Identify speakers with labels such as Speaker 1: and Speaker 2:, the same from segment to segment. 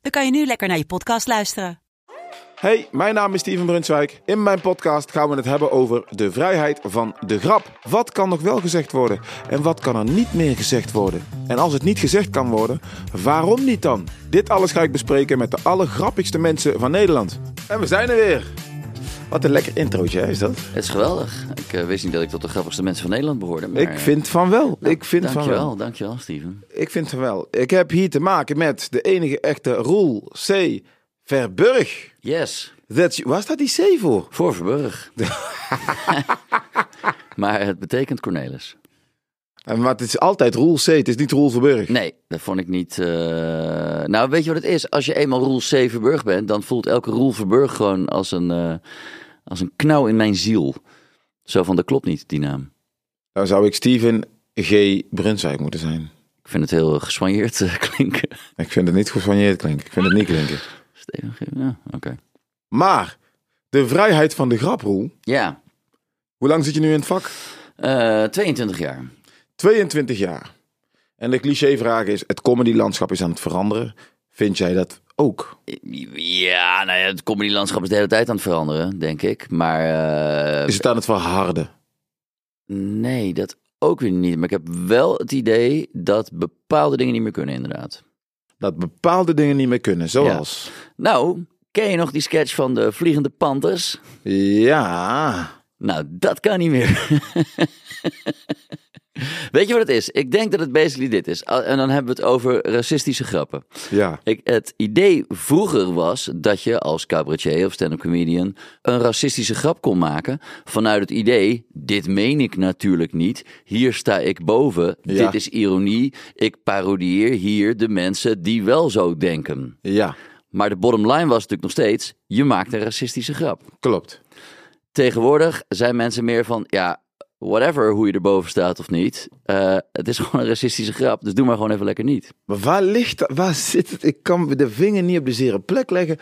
Speaker 1: dan kan je nu lekker naar je podcast luisteren.
Speaker 2: Hey, mijn naam is Steven Brunswijk. In mijn podcast gaan we het hebben over de vrijheid van de grap. Wat kan nog wel gezegd worden en wat kan er niet meer gezegd worden? En als het niet gezegd kan worden, waarom niet dan? Dit alles ga ik bespreken met de allergrappigste mensen van Nederland. En we zijn er weer. Wat een lekker introotje is dat?
Speaker 3: Het is geweldig. Ik eh, wist niet dat ik tot de grappigste mensen van Nederland behoorde. Maar,
Speaker 2: Ik vind van wel.
Speaker 3: nou,
Speaker 2: ik vind van wel.
Speaker 3: dankjewel, Steven.
Speaker 2: Ik vind van wel. Ik heb hier te maken met de enige echte Roel C. Verburg.
Speaker 3: Yes,
Speaker 2: That's, waar staat die C voor?
Speaker 3: voor Verburg. maar het betekent Cornelis.
Speaker 2: En, maar het is altijd Roel C. Het is niet Roel Verburg.
Speaker 3: Nee, dat vond ik niet. eh, Nou, weet je wat het is? Als je eenmaal Roel C. Verburg bent, dan voelt elke Roel Verburg gewoon als een, eh, als een knauw in mijn ziel. Zo van, dat klopt niet, die naam.
Speaker 2: Dan zou ik Steven G. Brunswijk moeten zijn.
Speaker 3: Ik vind het heel gesoigneerd eh, klinken.
Speaker 2: Ik vind het niet je klinken. Ik vind het niet klinken.
Speaker 3: Steven, G- ja, oké.
Speaker 2: Maar de vrijheid van de grap, Roel.
Speaker 3: Ja,
Speaker 2: Hoe lang zit je nu in het vak?
Speaker 3: eh, 22 jaar.
Speaker 2: 22 jaar. En de clichévraag is, het comedylandschap is aan het veranderen. Vind jij dat ook?
Speaker 3: Ja, nou ja, het comedylandschap is de hele tijd aan het veranderen, denk ik. Maar eh,
Speaker 2: Is het aan het verharden?
Speaker 3: nee, dat ook weer niet. Maar ik heb wel het idee dat bepaalde dingen niet meer kunnen, inderdaad.
Speaker 2: Dat bepaalde dingen niet meer kunnen, zoals...
Speaker 3: Nou, ken je nog die sketch van de Vliegende Panthers?
Speaker 2: Ja...
Speaker 3: Nou, dat kan niet meer. Weet je wat het is? Ik denk dat het basically dit is. En dan hebben we het over racistische grappen.
Speaker 2: Ja.
Speaker 3: Ik, het idee vroeger was dat je als cabaretier of stand-up comedian een racistische grap kon maken vanuit het idee, dit meen ik natuurlijk niet, hier sta ik boven,
Speaker 2: Ja.
Speaker 3: dit is ironie, ik parodieer hier de mensen die wel zo denken.
Speaker 2: Ja,
Speaker 3: Maar de bottom line was natuurlijk nog steeds, je maakt een racistische grap.
Speaker 2: klopt.
Speaker 3: Tegenwoordig zijn mensen meer van, ja, whatever hoe je erboven staat of niet, eh, het is gewoon een racistische grap, dus doe maar gewoon even lekker niet.
Speaker 2: Maar waar ligt dat? Waar zit het? Ik kan de vinger niet op de zere plek leggen.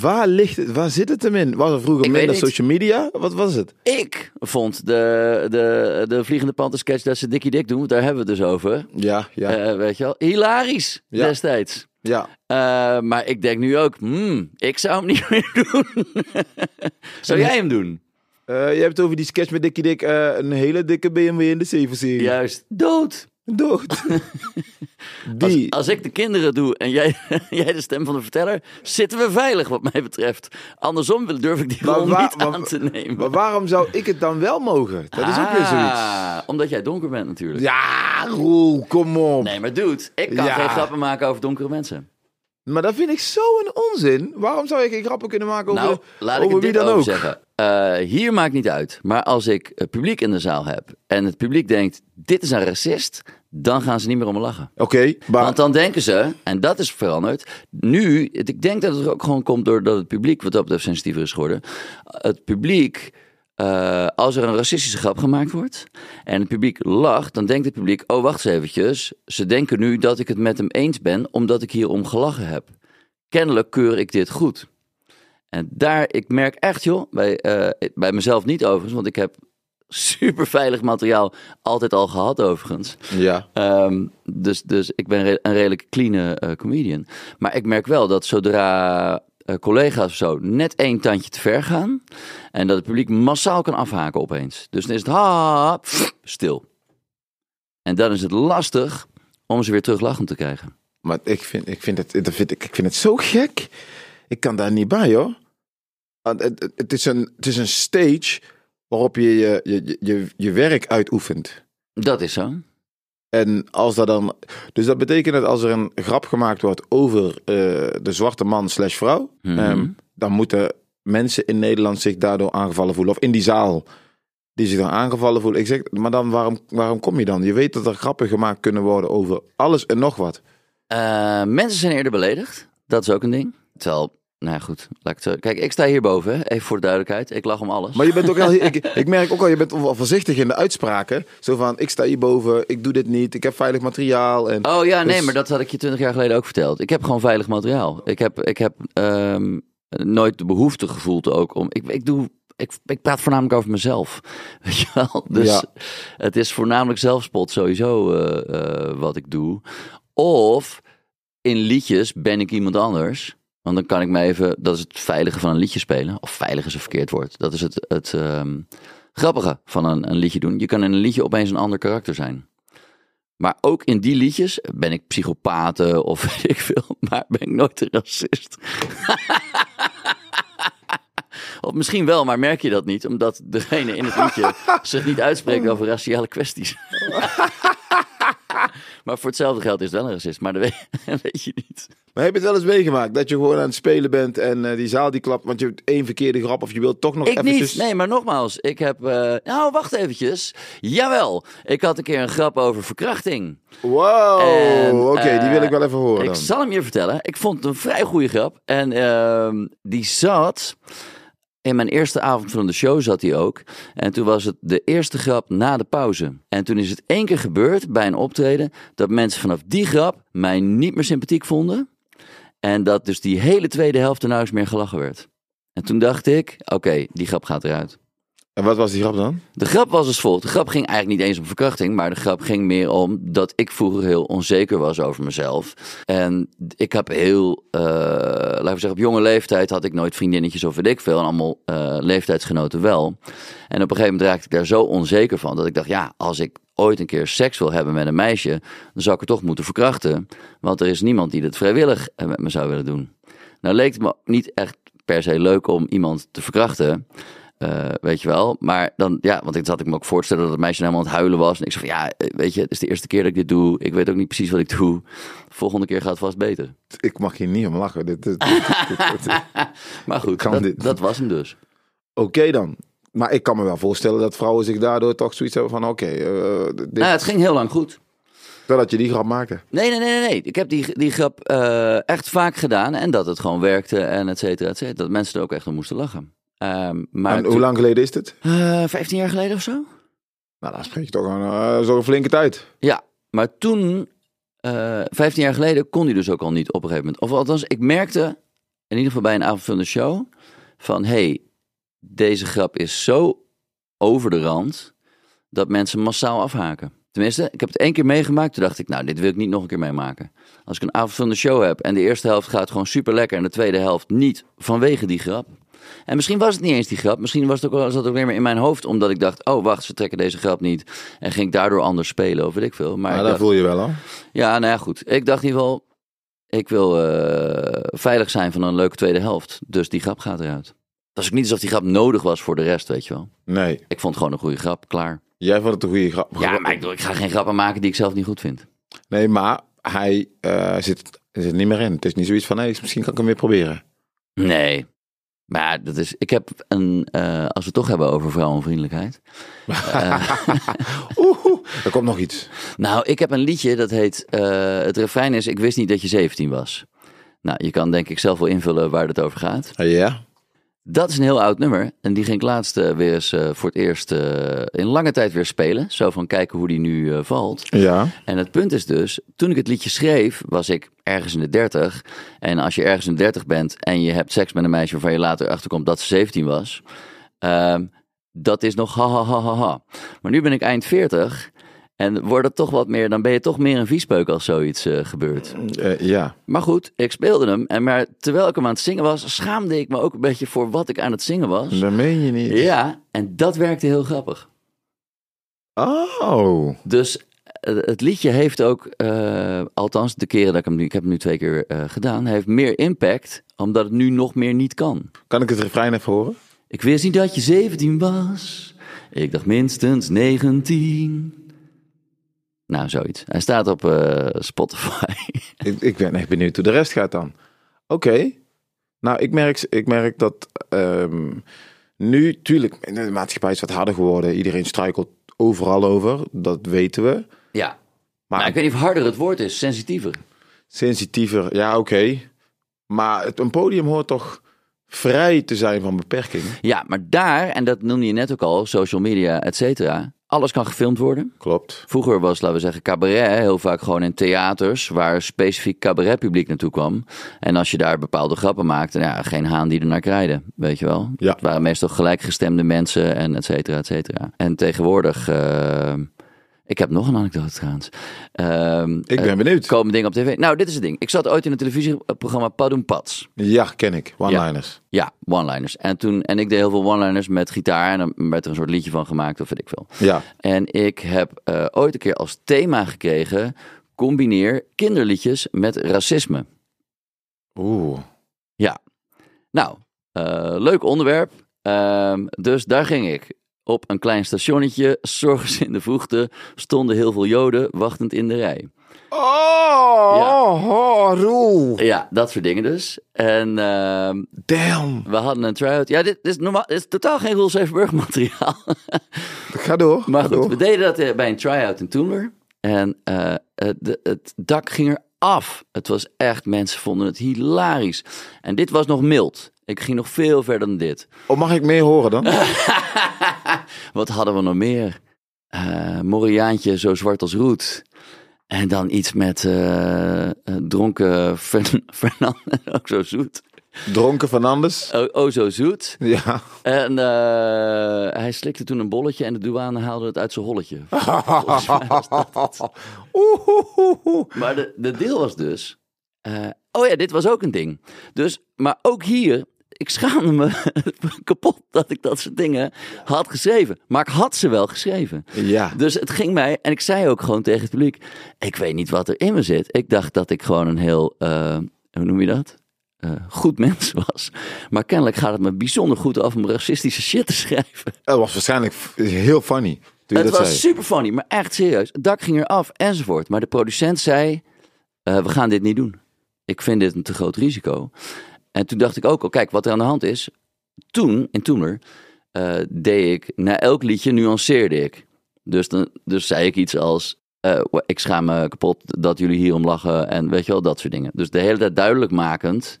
Speaker 2: Waar ligt het? Waar zit het hem in? Was er vroeger
Speaker 3: Ik
Speaker 2: minder social media? Wat was het?
Speaker 3: Ik vond de, de, de Vliegende Panter sketch dat ze Dikkie Dik doen, daar hebben we het dus over.
Speaker 2: Ja, ja,
Speaker 3: Eh, weet je wel, hilarisch
Speaker 2: Ja.
Speaker 3: destijds.
Speaker 2: ja.
Speaker 3: Eh, maar ik denk nu ook, hmm, ik zou hem niet meer doen. zou jij hem doen?
Speaker 2: Eh, je hebt het over die sketch met Dikkie Dik. eh, een hele dikke BMW in de 7-serie.
Speaker 3: Juist, dood.
Speaker 2: Dood.
Speaker 3: Als,
Speaker 2: die.
Speaker 3: als ik de kinderen doe en jij, jij de stem van de verteller, zitten we veilig wat mij betreft. Andersom wil- durf ik die
Speaker 2: Maar
Speaker 3: rol
Speaker 2: waar-
Speaker 3: niet
Speaker 2: maar-
Speaker 3: aan te nemen.
Speaker 2: Maar waarom zou ik het dan wel mogen? Dat is ook weer zoiets.
Speaker 3: Ah, Omdat jij donker bent natuurlijk.
Speaker 2: Ja, Roel, kom op.
Speaker 3: Nee, maar dude, ik kan
Speaker 2: Ja.
Speaker 3: geen grappen maken over donkere mensen.
Speaker 2: Maar dat vind ik zo een onzin. Waarom zou je geen grappen kunnen maken over,
Speaker 3: Nou, laat ik
Speaker 2: over wie
Speaker 3: dit
Speaker 2: dan ook?
Speaker 3: zeggen. Eh, hier maakt niet uit. Maar als ik het publiek in de zaal heb en het publiek denkt, dit is een racist, dan gaan ze niet meer om me lachen.
Speaker 2: Oké, maar
Speaker 3: Want dan denken ze, en dat is veranderd, nu, ik denk dat het ook gewoon komt doordat het publiek wat dat betreft sensitiever is geworden. Het publiek, eh, als er een racistische grap gemaakt wordt en het publiek lacht, dan denkt het publiek, oh wacht eens eventjes, ze denken nu dat ik het met hem eens ben omdat ik hierom gelachen heb. Kennelijk keur ik dit goed. En daar, ik merk echt joh, bij, eh, bij mezelf niet overigens, want ik heb super veilig materiaal altijd al gehad overigens.
Speaker 2: ja.
Speaker 3: Ehm, dus, dus ik ben een redelijk clean eh, comedian. Maar ik merk wel dat zodra eh, collega's of zo net één tandje te ver gaan. En dat het publiek massaal kan afhaken opeens. Dus dan is het ha, stil. En dan is het lastig om ze weer terug lachend te krijgen.
Speaker 2: Maar ik vind, ik, vind het, dat vind ik, ik vind het zo gek. Ik kan daar niet bij hoor. Het, het is, een, het is een stage waarop je je, je, je, je werk uitoefent.
Speaker 3: Dat is zo.
Speaker 2: En als dat dan. Dus dat betekent dat als er een grap gemaakt wordt over eh, de zwarte man slash vrouw.
Speaker 3: Mhm.
Speaker 2: ehm, dan moeten mensen in Nederland zich daardoor aangevallen voelen. Of in die zaal die zich dan aangevallen voelen. Ik zeg, maar dan waarom, waarom kom je dan? Je weet dat er grappen gemaakt kunnen worden over alles en nog wat.
Speaker 3: Eh, mensen zijn eerder beledigd. Dat is ook een ding. Terwijl, nou ja, goed. Laat ik het zo. Kijk, ik sta hierboven, hè, even voor de duidelijkheid. Ik lach om alles.
Speaker 2: Maar je bent ook heel, ik, ik merk ook al, je bent wel voorzichtig in de uitspraken. Zo van, ik sta hierboven, ik doe dit niet, ik heb veilig materiaal. En,
Speaker 3: Oh ja, nee,
Speaker 2: Dus-
Speaker 3: maar dat had ik je twintig jaar geleden ook verteld. Ik heb gewoon veilig materiaal. Ik heb, ik heb ehm, nooit de behoefte gevoeld ook om. Ik, ik doe. Ik, ik praat voornamelijk over mezelf. Weet je wel? Dus
Speaker 2: Ja.
Speaker 3: het is voornamelijk zelfspot sowieso eh, eh, wat ik doe. Of in liedjes ben ik iemand anders. Want dan kan ik me even. Dat is het veilige van een liedje spelen. Of veilig is een verkeerd woord. Dat is het, het ehm, grappige van een, een liedje doen. Je kan in een liedje opeens een ander karakter zijn. Maar ook in die liedjes ben ik psychopaten of weet ik veel, maar ben ik nooit een racist. of misschien wel, maar merk je dat niet, omdat degene in het liedje zich niet uitspreekt over raciale kwesties. maar voor hetzelfde geld is het wel een racist, maar dat weet, weet je niet.
Speaker 2: Maar heb je het wel eens meegemaakt dat je gewoon aan het spelen bent en eh, die zaal die klapt, want je hebt één verkeerde grap of je wilt toch nog
Speaker 3: Ik
Speaker 2: eventjes...
Speaker 3: niet. Nee, maar nogmaals, ik heb. eh, nou, wacht eventjes. Jawel, ik had een keer een grap over verkrachting.
Speaker 2: Wow, oké, die wil
Speaker 3: eh,
Speaker 2: ik wel even horen
Speaker 3: Ik
Speaker 2: dan.
Speaker 3: zal hem je vertellen. Ik vond het een vrij goede grap. En ehm, die zat. In mijn eerste avond van de show zat hij ook. En toen was het de eerste grap na de pauze. En toen is het één keer gebeurd bij een optreden. dat mensen vanaf die grap mij niet meer sympathiek vonden. En dat dus die hele tweede helft er eens meer gelachen werd. En toen dacht ik: oké, die grap gaat eruit.
Speaker 2: En wat was die grap dan?
Speaker 3: De grap was als volgt. De grap ging eigenlijk niet eens om verkrachting, maar de grap ging meer om dat ik vroeger heel onzeker was over mezelf. En ik heb heel, eh, laten we zeggen, op jonge leeftijd had ik nooit vriendinnetjes of weet ik veel. En allemaal eh, leeftijdsgenoten wel. En op een gegeven moment raakte ik daar zo onzeker van dat ik dacht, ja, als ik ooit een keer seks wil hebben met een meisje, dan zou ik er toch moeten verkrachten. Want er is niemand die dit vrijwillig eh, met me zou willen doen. Nou leek het me niet echt per se leuk om iemand te verkrachten. Eh, weet je wel. Maar dan, ja, want ik zat ik me ook voorstellen dat het meisje helemaal aan het huilen was. En ik zei van, ja, eh, weet je, het is de eerste keer dat ik dit doe. Ik weet ook niet precies wat ik doe. De volgende keer gaat het vast beter.
Speaker 2: Ik mag hier niet om lachen. Dit,
Speaker 3: Maar goed,
Speaker 2: Kan
Speaker 3: dat,
Speaker 2: dit?
Speaker 3: dat was hem dus.
Speaker 2: Oké dan. Maar ik kan me wel voorstellen dat vrouwen zich daardoor toch zoiets hebben van... Oké, eh, dit-
Speaker 3: Nou, het ging heel lang goed.
Speaker 2: totdat je die grap maakte.
Speaker 3: Nee, nee, nee, nee. Ik heb die, die grap eh, echt vaak gedaan. En dat het gewoon werkte en et cetera, et cetera. Dat mensen er ook echt om moesten lachen. Ehm, maar
Speaker 2: en hoe lang geleden is het?
Speaker 3: Eh, 15 jaar geleden of zo?
Speaker 2: Nou, dan spreek je toch een, eh, zo'n flinke tijd.
Speaker 3: Ja, maar toen, eh 15 jaar geleden, kon hij dus ook al niet op een gegeven moment. Of althans, ik merkte, in ieder geval bij een avondvullende show, van hey, deze grap is zo over de rand, dat mensen massaal afhaken. Tenminste, ik heb het één keer meegemaakt, toen dacht ik, nou, dit wil ik niet nog een keer meemaken. Als ik een avondvullende show heb en de eerste helft gaat gewoon super lekker en de tweede helft niet vanwege die grap. En misschien was het niet eens die grap. Misschien was het ook, zat het ook weer maar in mijn hoofd. Omdat ik dacht, oh wacht, ze trekken deze grap niet. En ging ik daardoor anders spelen of weet ik veel. Maar ik
Speaker 2: dat
Speaker 3: dacht,
Speaker 2: voel je wel hoor.
Speaker 3: ja, nou ja, goed. Ik dacht in ieder geval, ik wil eh, veilig zijn van een leuke tweede helft. Dus die grap gaat eruit. Het was ook niet alsof die grap nodig was voor de rest, weet je wel.
Speaker 2: Nee,
Speaker 3: Ik vond het gewoon een goede grap, klaar.
Speaker 2: jij vond het een goede grap.
Speaker 3: Ja, maar ik ga geen grappen maken die ik zelf niet goed vind.
Speaker 2: Nee, maar hij eh, zit, zit niet meer in. Het is niet zoiets van, nee, misschien kan ik hem weer proberen.
Speaker 3: Nee. Maar dat is, ik heb een, eh, als we het toch hebben over vrouwenvriendelijkheid.
Speaker 2: Oeh, oeh, er komt nog iets.
Speaker 3: Nou, ik heb een liedje dat heet, eh, het refrein is, ik wist niet dat je 17 was. Nou, je kan denk ik zelf wel invullen waar het over gaat.
Speaker 2: Ja,
Speaker 3: Dat is een heel oud nummer. En die ging ik laatst eh, weer eens eh, voor het eerst eh, in lange tijd weer spelen. Zo van kijken hoe die nu valt.
Speaker 2: ja.
Speaker 3: En het punt is dus, toen ik het liedje schreef, was ik ergens in de 30. En als je ergens in de 30 bent en je hebt seks met een meisje waarvan je later achterkomt dat ze 17 was. ehm, dat is nog ha ha ha ha ha. Maar nu ben ik eind 40. En wordt het toch wat meer, dan ben je toch meer een viespeuk als zoiets eh, gebeurt.
Speaker 2: Eh, ja.
Speaker 3: Maar goed, ik speelde hem. En maar terwijl ik hem aan het zingen was, schaamde ik me ook een beetje voor wat ik aan het zingen was.
Speaker 2: Dat meen je niet.
Speaker 3: Ja, en dat werkte heel grappig.
Speaker 2: Oh.
Speaker 3: Dus eh, het liedje heeft ook, althans de keren dat ik hem nu, ik heb hem nu twee keer gedaan, heeft meer impact, omdat het nu nog meer niet kan.
Speaker 2: Kan ik het refrein even horen?
Speaker 3: Ik wist niet dat je 17 was. Ik dacht minstens 19. Nou, zoiets. Hij staat op eh, Spotify.
Speaker 2: Ik, ik ben echt benieuwd hoe de rest gaat dan. Oké. Nou, ik merk, ik merk dat ehm, nu, tuurlijk, de maatschappij is wat harder geworden. Iedereen struikelt overal over. Dat weten we.
Speaker 3: ja.
Speaker 2: Maar
Speaker 3: nou, ik weet niet of harder het woord is, sensitiever.
Speaker 2: sensitiever, ja, oké. Maar het, een podium hoort toch vrij te zijn van beperkingen?
Speaker 3: Ja, maar daar, en dat noemde je net ook al, social media, et cetera. Alles kan gefilmd worden.
Speaker 2: Klopt.
Speaker 3: Vroeger was, laten we zeggen, cabaret heel vaak gewoon in theaters waar specifiek cabaretpubliek naartoe kwam. En als je daar bepaalde grappen maakte, nou ja, geen haan die er naar kraaide, weet je wel.
Speaker 2: Ja.
Speaker 3: Het waren meestal gelijkgestemde mensen en et cetera, et cetera. En tegenwoordig, eh, ik heb nog een anekdote trouwens. Ehm,
Speaker 2: Ik ben
Speaker 3: eh,
Speaker 2: benieuwd.
Speaker 3: Komen dingen op tv? Nou, dit is het ding. Ik zat ooit in een televisieprogramma Padoen Pats.
Speaker 2: Ja, ken ik. One-liners.
Speaker 3: Ja, one-liners. En, toen, en ik deed heel veel one-liners met gitaar en dan werd er een soort liedje van gemaakt of weet ik veel.
Speaker 2: Ja.
Speaker 3: En ik heb eh, ooit een keer als thema gekregen: combineer kinderliedjes met racisme.
Speaker 2: Oeh.
Speaker 3: Ja. Nou, eh, leuk onderwerp. Ehm, dus daar ging ik. Op een klein stationnetje, zorgens in de vroegte, stonden heel veel Joden wachtend in de rij.
Speaker 2: Oh,
Speaker 3: Ja.
Speaker 2: oh, Roel.
Speaker 3: Ja, dat soort dingen dus. En ehm,
Speaker 2: Damn.
Speaker 3: we hadden een try-out. Ja, dit is, normaal, dit is totaal geen Roel Zevenburg materiaal.
Speaker 2: Ga door.
Speaker 3: Maar
Speaker 2: ga
Speaker 3: goed,
Speaker 2: door.
Speaker 3: we deden dat eh, bij een try-out in Toemler. En eh, het, het dak ging er af. Het was echt, mensen vonden het hilarisch. En dit was nog mild. Ik ging nog veel verder dan dit.
Speaker 2: Oh, mag ik meer horen dan?
Speaker 3: Wat hadden we nog meer? Eh Moriaantje zo zwart als roet. En dan iets met eh, eh, dronken Fern- ook zo zoet.
Speaker 2: Dronken Fernandes.
Speaker 3: Oh, oh, zo zoet.
Speaker 2: Ja.
Speaker 3: En hij slikte toen een bolletje en de douane haalde het uit zijn holletje.
Speaker 2: Oeh, oeh, oeh.
Speaker 3: Maar de, de deel was dus. oh ja, dit was ook een ding. Dus, maar ook hier, ik schaamde me kapot dat ik dat soort dingen had geschreven. Maar ik had ze wel geschreven.
Speaker 2: Ja.
Speaker 3: Dus het ging mij, en ik zei ook gewoon tegen het publiek: Ik weet niet wat er in me zit. Ik dacht dat ik gewoon een heel, eh, hoe noem je dat? Eh, goed mens was. Maar kennelijk gaat het me bijzonder goed af om racistische shit te schrijven.
Speaker 2: Dat was waarschijnlijk heel funny.
Speaker 3: Het
Speaker 2: dat
Speaker 3: was
Speaker 2: zei.
Speaker 3: super funny, maar echt serieus. Het dak ging eraf enzovoort. Maar de producent zei: eh, We gaan dit niet doen. Ik vind dit een te groot risico. En toen dacht ik ook al: Kijk, wat er aan de hand is. Toen, in Toener, eh, deed ik na elk liedje nuanceerde ik. Dus, dan, dus zei ik iets als. eh, ik schaam me kapot dat jullie hierom lachen en weet je wel, dat soort dingen. Dus de hele tijd duidelijk makend.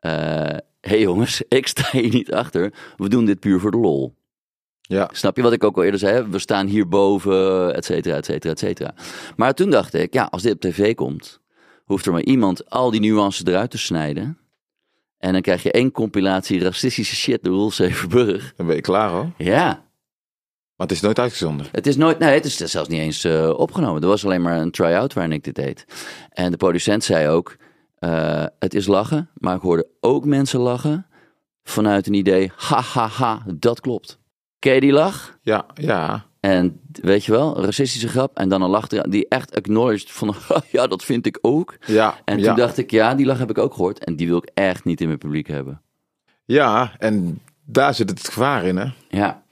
Speaker 3: Hé hey jongens, ik sta hier niet achter. We doen dit puur voor de lol.
Speaker 2: Ja.
Speaker 3: Snap je wat ik ook al eerder zei? We staan hierboven, et cetera, et cetera, et cetera. Maar toen dacht ik, ja, als dit op tv komt, hoeft er maar iemand al die nuances eruit te snijden. En dan krijg je één compilatie racistische shit door Roel Severburg.
Speaker 2: Dan ben je klaar hoor.
Speaker 3: Ja,
Speaker 2: Maar het is nooit uitgezonden.
Speaker 3: het is nooit, nee, het is zelfs niet eens eh, opgenomen. Er was alleen maar een try-out waarin ik dit deed. En de producent zei ook, eh, het is lachen, maar ik hoorde ook mensen lachen vanuit een idee, ha, ha, ha, dat klopt. Ken je die lach?
Speaker 2: Ja, ja.
Speaker 3: En weet je wel, een racistische grap. En dan een lach die echt acknowledged van, ja, dat vind ik ook.
Speaker 2: Ja,
Speaker 3: En
Speaker 2: ja.
Speaker 3: toen dacht ik, ja, die lach heb ik ook gehoord. En die wil ik echt niet in mijn publiek hebben.
Speaker 2: ja, en daar zit het gevaar in hè.
Speaker 3: Ja,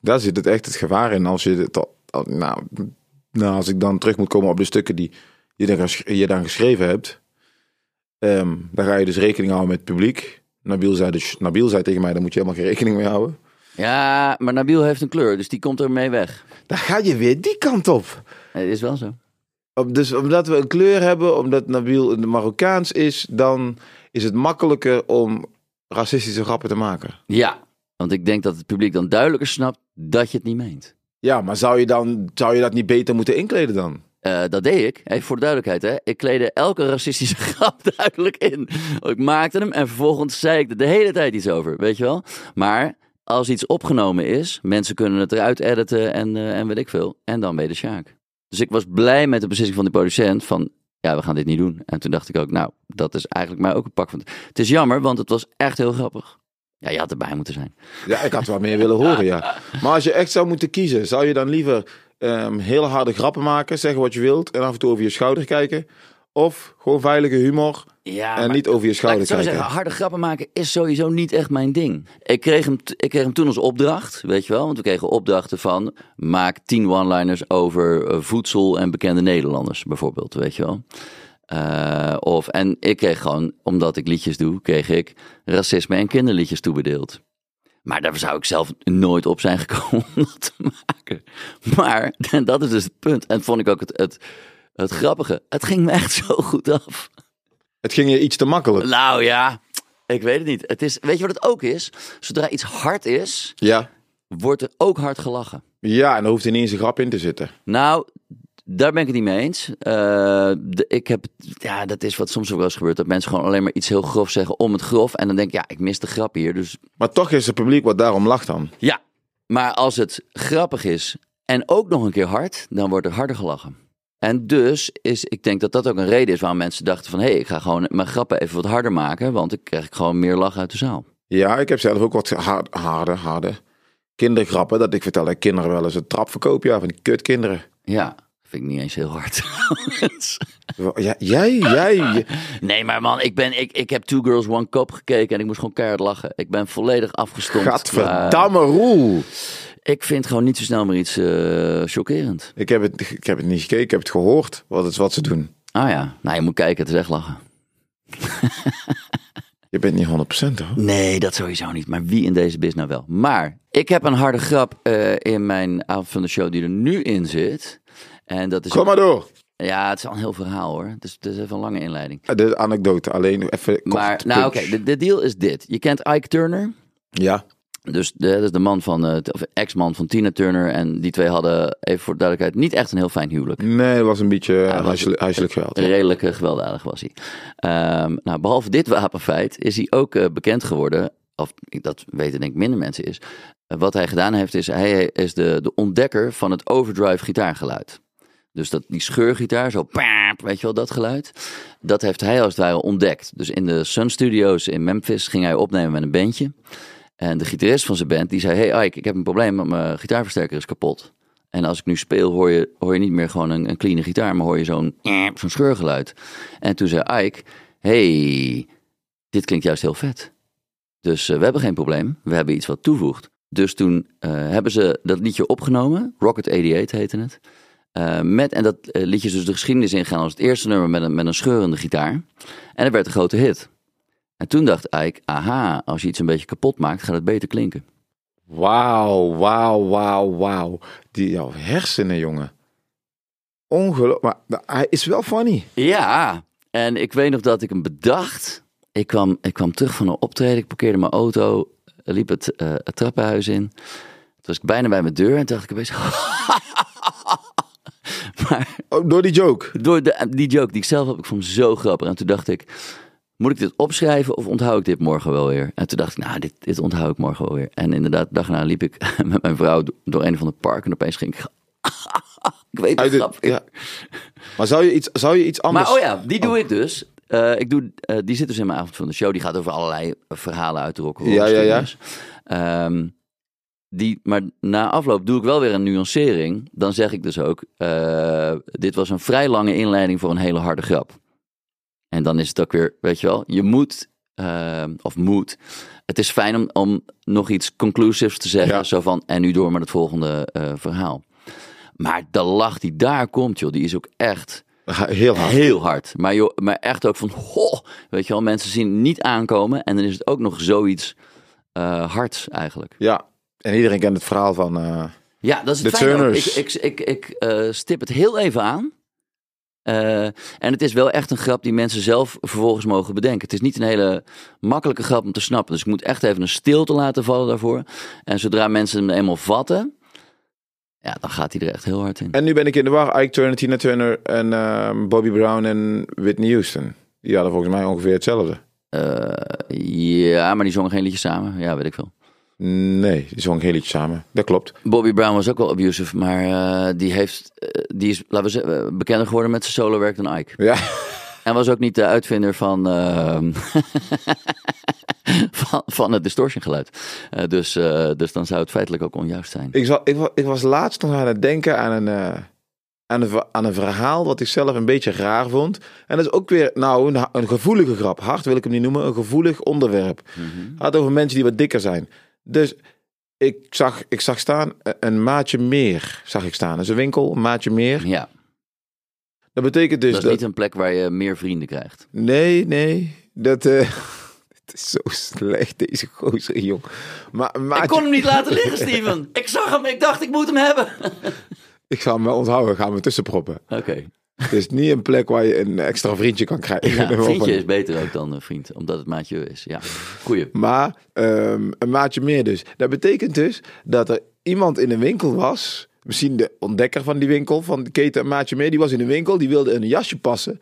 Speaker 2: Daar zit het echt het gevaar in als je het nou, nou, als ik dan terug moet komen op de stukken die je dan, je dan geschreven hebt, ehm, dan ga je dus rekening houden met het publiek. Nabil zei, dus, Nabil zei tegen mij, daar moet je helemaal geen rekening mee houden.
Speaker 3: Ja maar Nabil heeft een kleur, dus die komt er mee weg.
Speaker 2: Dan ga je weer die kant op.
Speaker 3: Het is wel zo.
Speaker 2: Om- Dus omdat we een kleur hebben, omdat Nabil een Marokkaans is, dan is het makkelijker om racistische grappen te maken.
Speaker 3: Ja, want ik denk dat het publiek dan duidelijker snapt dat je het niet meent.
Speaker 2: Ja, maar zou je, dan, zou je dat niet beter moeten inkleden dan?
Speaker 3: Eh, dat deed ik, Hey, voor de duidelijkheid. Hè. Ik kleedde elke racistische grap duidelijk in. Ik maakte hem en vervolgens zei ik er de hele tijd iets over, weet je wel. Maar als iets opgenomen is, mensen kunnen het eruit editen en, eh, en weet ik veel. En dan ben je de Sjaak. Dus ik was blij met de beslissing van de producent van, ja, we gaan dit niet doen. En toen dacht ik ook, nou, dat is eigenlijk mij ook een pak van... Het is jammer, want het was echt heel grappig. Ja, je had erbij moeten zijn.
Speaker 2: Ja, ik had wat meer willen horen, ja. Maar als je echt zou moeten kiezen, zou je dan liever ehm hele harde grappen maken, zeggen wat je wilt en af en toe over je schouder kijken? Of gewoon veilige humor
Speaker 3: Ja,
Speaker 2: en
Speaker 3: maar-
Speaker 2: niet over je schouder kijken?
Speaker 3: zeggen, harde grappen maken is sowieso niet echt mijn ding. Ik kreeg, hem, ik kreeg hem toen als opdracht, weet je wel. Want we kregen opdrachten van, maak tien one-liners over eh, voedsel en bekende Nederlanders, bijvoorbeeld, weet je wel. Eh, of, en ik kreeg gewoon, omdat ik liedjes doe, kreeg ik racisme en kinderliedjes toebedeeld. Maar daar zou ik zelf nooit op zijn gekomen om dat te maken. Maar, en dat is dus het punt. En vond ik ook het, het, het grappige. Het ging me echt zo goed af.
Speaker 2: Het ging je iets te makkelijk.
Speaker 3: Nou ja, ik weet het niet. Het is, weet je wat het ook is? Zodra iets hard is,
Speaker 2: Ja.
Speaker 3: wordt er ook hard gelachen.
Speaker 2: Ja, en dan hoeft er niet eens een grap in te zitten.
Speaker 3: Nou, daar ben ik het niet mee eens. Eh, de- ik heb, ja, dat is wat soms ook wel eens gebeurt. Dat mensen gewoon alleen maar iets heel grof zeggen om het grof. En dan denk ik, ja, ik mis de grap hier. Dus
Speaker 2: Maar toch is het publiek wat daarom lacht dan.
Speaker 3: ja, maar als het grappig is en ook nog een keer hard, dan wordt er harder gelachen. En dus is, ik denk dat dat ook een reden is waarom mensen dachten van... hé, hey, ik ga gewoon mijn grappen even wat harder maken, want dan krijg ik gewoon meer lachen uit de zaal.
Speaker 2: Ja, ik heb zelf ook wat hard, harde, harde kindergrappen. Dat ik vertel aan kinderen wel eens een trap verkoop. Ja, van die kutkinderen.
Speaker 3: Ja, vind ik niet eens heel hard.
Speaker 2: Ja, jij, jij.
Speaker 3: nee, maar man, ik, ben, ik, ik heb Two Girls One Cup gekeken en ik moest gewoon keihard lachen. Ik ben volledig afgestompt.
Speaker 2: Gadverdamme roel.
Speaker 3: Ik vind gewoon niet zo snel meer iets eh, chockerend.
Speaker 2: Ik heb, het, ik heb het niet gekeken, ik heb het gehoord. Wat het is wat ze doen.
Speaker 3: Ah ja, nou je moet kijken, het is echt lachen.
Speaker 2: Je bent niet 100% hoor.
Speaker 3: Nee, dat sowieso niet. Maar wie in deze biz nou wel? Maar ik heb een harde grap eh, in mijn avond van de show die er nu in zit. En dat is.
Speaker 2: Kom maar door.
Speaker 3: Ja, het is al een heel verhaal hoor. Het is, het is even een lange inleiding.
Speaker 2: De anekdote, alleen even
Speaker 3: maar, nou oké, de deal is dit. Je kent Ike Turner.
Speaker 2: Ja,
Speaker 3: Dus de, dat is de man van, eh, of ex-man van Tina Turner. En die twee hadden, even voor de duidelijkheid, niet echt een heel fijn huwelijk.
Speaker 2: nee, het was een beetje
Speaker 3: was-
Speaker 2: huiselijk, huiselijk geweld.
Speaker 3: Redelijk eh, gewelddadig was hij. Ehm, nou, behalve dit wapenfeit is hij ook eh, bekend geworden, of dat weten denk ik minder mensen is. eh, wat hij gedaan heeft is, hij is de, de ontdekker van het overdrive gitaargeluid. Dus dat, die scheurgitaar, zo paap, weet je wel, dat geluid. Dat heeft hij als het ware ontdekt. Dus in de Sun Studios in Memphis ging hij opnemen met een bandje. En de gitarist van zijn band, die zei, hey Ike, ik heb een probleem, mijn gitaarversterker is kapot. En als ik nu speel, hoor je, hoor je niet meer gewoon een, een clean gitaar, maar hoor je zo'n zo'n scheurgeluid. En toen zei Ike, hey, dit klinkt juist heel vet. Dus eh, we hebben geen probleem, we hebben iets wat toevoegt. Dus toen eh, hebben ze dat liedje opgenomen, Rocket 88 heette het. Eh, met, en dat liedje dus de geschiedenis ingaan als het eerste nummer met een, met een scheurende gitaar. En het werd een grote hit. En toen dacht Ike, aha, als je iets een beetje kapot maakt, gaat het beter klinken.
Speaker 2: Wauw, wauw, wauw, wauw. Die jouw hersenen, jongen. Ongelooflijk. Maar hij is wel funny.
Speaker 3: Ja, en ik weet nog dat ik hem bedacht. Ik kwam, ik kwam terug van een optreden, ik parkeerde mijn auto, liep het, eh, het trappenhuis in. Toen was ik bijna bij mijn deur en dacht ik opeens... maar
Speaker 2: Oh, door die joke.
Speaker 3: door de, die joke die ik zelf heb, ik vond hem zo grappig. En toen dacht ik, moet ik dit opschrijven of onthoud ik dit morgen wel weer? En toen dacht ik, nou, dit, dit onthoud ik morgen wel weer. En inderdaad, de dag daarna liep ik met mijn vrouw door een van de parken en opeens ging ik... ik weet het grap.
Speaker 2: ja. Maar zou je iets, zou je iets anders...
Speaker 3: Maar oh ja, die doe ik dus. Eh, ik doe, eh, die zit dus in mijn avond van de show. Die gaat over allerlei verhalen uit de rock.
Speaker 2: Ja, ja, ja.
Speaker 3: Ehm, die, maar na afloop doe ik wel weer een nuancering. Dan zeg ik dus ook, eh, dit was een vrij lange inleiding voor een hele harde grap. En dan is het ook weer, weet je wel, je moet, eh, of moet. Het is fijn om, om nog iets conclusives te zeggen.
Speaker 2: Ja.
Speaker 3: Zo van, en nu door met het volgende eh, verhaal. Maar de lach die daar komt, joh, die is ook echt
Speaker 2: Heel hard.
Speaker 3: heel hard. Maar, joh, maar echt ook van, ho, weet je wel, mensen zien niet aankomen. En dan is het ook nog zoiets eh hards eigenlijk.
Speaker 2: Ja. En iedereen kent het verhaal van...
Speaker 3: Ja, dat is het fijne. Ik, ik, ik, ik stip het heel even aan. Eh, en het is wel echt een grap die mensen zelf vervolgens mogen bedenken. Het is niet een hele makkelijke grap om te snappen. Dus ik moet echt even een stilte laten vallen daarvoor. En zodra mensen hem eenmaal vatten, ja, dan gaat hij er echt heel hard in.
Speaker 2: En nu ben ik in de war. Ike Turner, Tina Turner en ehm, Bobby Brown en Whitney Houston. Die hadden volgens mij ongeveer hetzelfde.
Speaker 3: Eh, ja, maar die zongen geen liedjes samen. Ja, weet ik veel.
Speaker 2: Nee, die zongen geen liedje samen. Dat klopt.
Speaker 3: Bobby Brown was ook wel abusive, maar eh, die, heeft, eh, die is, laten we zeggen, eh, bekender geworden met zijn solowerk dan Ike.
Speaker 2: Ja.
Speaker 3: En was ook niet de uitvinder van, ehm, van, van het distortiongeluid. Eh, dus, dus dan zou het feitelijk ook onjuist zijn.
Speaker 2: Ik, zal, ik, wa- ik was laatst nog aan het denken aan een, aan, een, aan een verhaal wat ik zelf een beetje raar vond. En dat is ook weer nou, een, een gevoelige grap. Hard wil ik hem niet noemen. Een gevoelig onderwerp. Het gaat over mensen die wat dikker zijn. Dus ik zag, ik zag staan eh, een maatje meer. Zag ik staan. Dat is een winkel, een maatje meer.
Speaker 3: Ja,
Speaker 2: Dat betekent dus
Speaker 3: dat is niet een plek waar je meer vrienden krijgt.
Speaker 2: Nee, nee. Dat eh, het is zo slecht, deze gozer, jong. Maar maatje...
Speaker 3: Ik kon hem niet laten liggen, Steven. Ik zag hem, ik dacht ik moet hem hebben.
Speaker 2: Ik zal hem wel onthouden, gaan we tussenproppen.
Speaker 3: Oké.
Speaker 2: Het is niet een plek waar je een extra vriendje kan krijgen.
Speaker 3: Ja,
Speaker 2: Van-
Speaker 3: vriendje is beter ook dan een vriend, omdat het maatje is. Ja, goeie.
Speaker 2: Maar ehm, een maatje meer dus. Dat betekent dus dat er iemand in een winkel was. Misschien de ontdekker van die winkel, van de keten een maatje meer. Die was in een winkel, die wilde een jasje passen.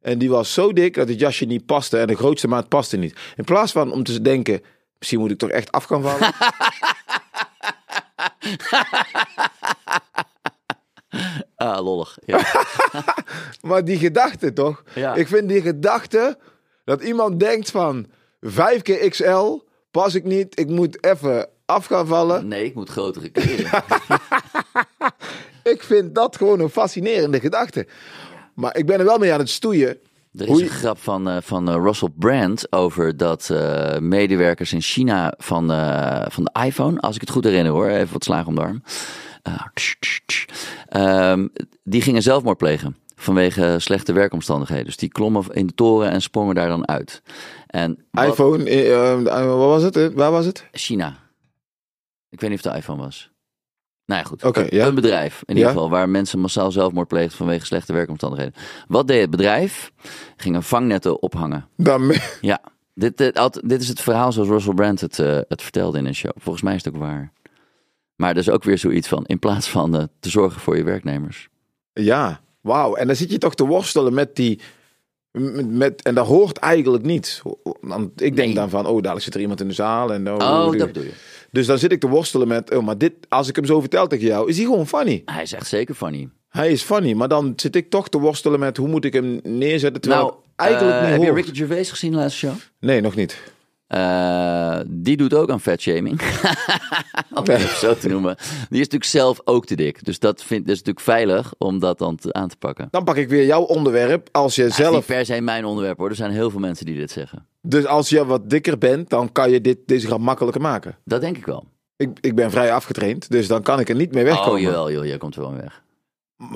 Speaker 2: En die was zo dik dat het jasje niet paste. En de grootste maat paste niet. In plaats van om te denken, misschien moet ik toch echt af gaan vallen.
Speaker 3: Ah, lollig. Ja.
Speaker 2: maar die gedachte toch?
Speaker 3: Ja.
Speaker 2: Ik vind die gedachte dat iemand denkt van 5 keer XL pas ik niet. Ik moet even af gaan vallen.
Speaker 3: Nee, ik moet grotere kleren.
Speaker 2: Ik vind dat gewoon een fascinerende gedachte. Maar ik ben er wel mee aan het stoeien.
Speaker 3: Er is een grap van, eh, van eh, Russell Brand over dat eh, medewerkers in China van, van de iPhone, als ik het goed herinner hoor, even wat slagen om de arm. Tsch, tsch, tsch. Ehm, die gingen zelfmoord plegen vanwege slechte werkomstandigheden. Dus die klommen in de toren en sprongen daar dan uit. En wat-
Speaker 2: iPhone, eh, eh, wat was het? Eh, Waar was het?
Speaker 3: China. Ik weet niet of het de iPhone was. Nou ja, goed. Een-
Speaker 2: ja.
Speaker 3: Een bedrijf, in
Speaker 2: Ja.
Speaker 3: ieder geval, waar mensen massaal zelfmoord pleegden vanwege slechte werkomstandigheden. Wat deed het bedrijf? Gingen vangnetten ophangen.
Speaker 2: Dan,
Speaker 3: Ja, dit, dit is het verhaal zoals Russell Brand het, eh, het vertelde in een show. Volgens mij is het ook waar. Maar er is ook weer zoiets van, in plaats van eh, te zorgen voor je werknemers.
Speaker 2: ja, wauw. En dan zit je toch te worstelen met die... Met, met- en dat hoort eigenlijk niet. Want ik denk
Speaker 3: Nee.
Speaker 2: dan van, oh, dadelijk zit er iemand in de zaal. En, oh,
Speaker 3: Oh, dat bedoel je.
Speaker 2: Dus dan zit ik te worstelen met, oh, maar dit, als ik hem zo vertel tegen jou, is hij gewoon funny.
Speaker 3: Hij is echt zeker funny.
Speaker 2: Hij is funny, maar dan zit ik toch te worstelen met hoe moet ik hem neerzetten. Terwijl
Speaker 3: Nou,
Speaker 2: eigenlijk
Speaker 3: eh, heb je. Ricky Gervais gezien de laatste show?
Speaker 2: Nee, nog niet.
Speaker 3: Eh, die doet ook aan fatshaming. Om het zo te noemen. Die is natuurlijk zelf ook te dik. Dus dat, vind, dat is natuurlijk veilig om dat dan te- aan te pakken.
Speaker 2: Dan pak ik weer jouw onderwerp. Als je
Speaker 3: is niet
Speaker 2: zelf,
Speaker 3: per se mijn onderwerp hoor. Er zijn heel veel mensen die dit zeggen.
Speaker 2: dus als je wat dikker bent, dan kan je dit, deze grap makkelijker maken.
Speaker 3: Dat denk ik wel.
Speaker 2: Ik, ik ben vrij afgetraind, dus dan kan ik er niet mee wegkomen.
Speaker 3: Oh jawel joh, jij komt er wel weg.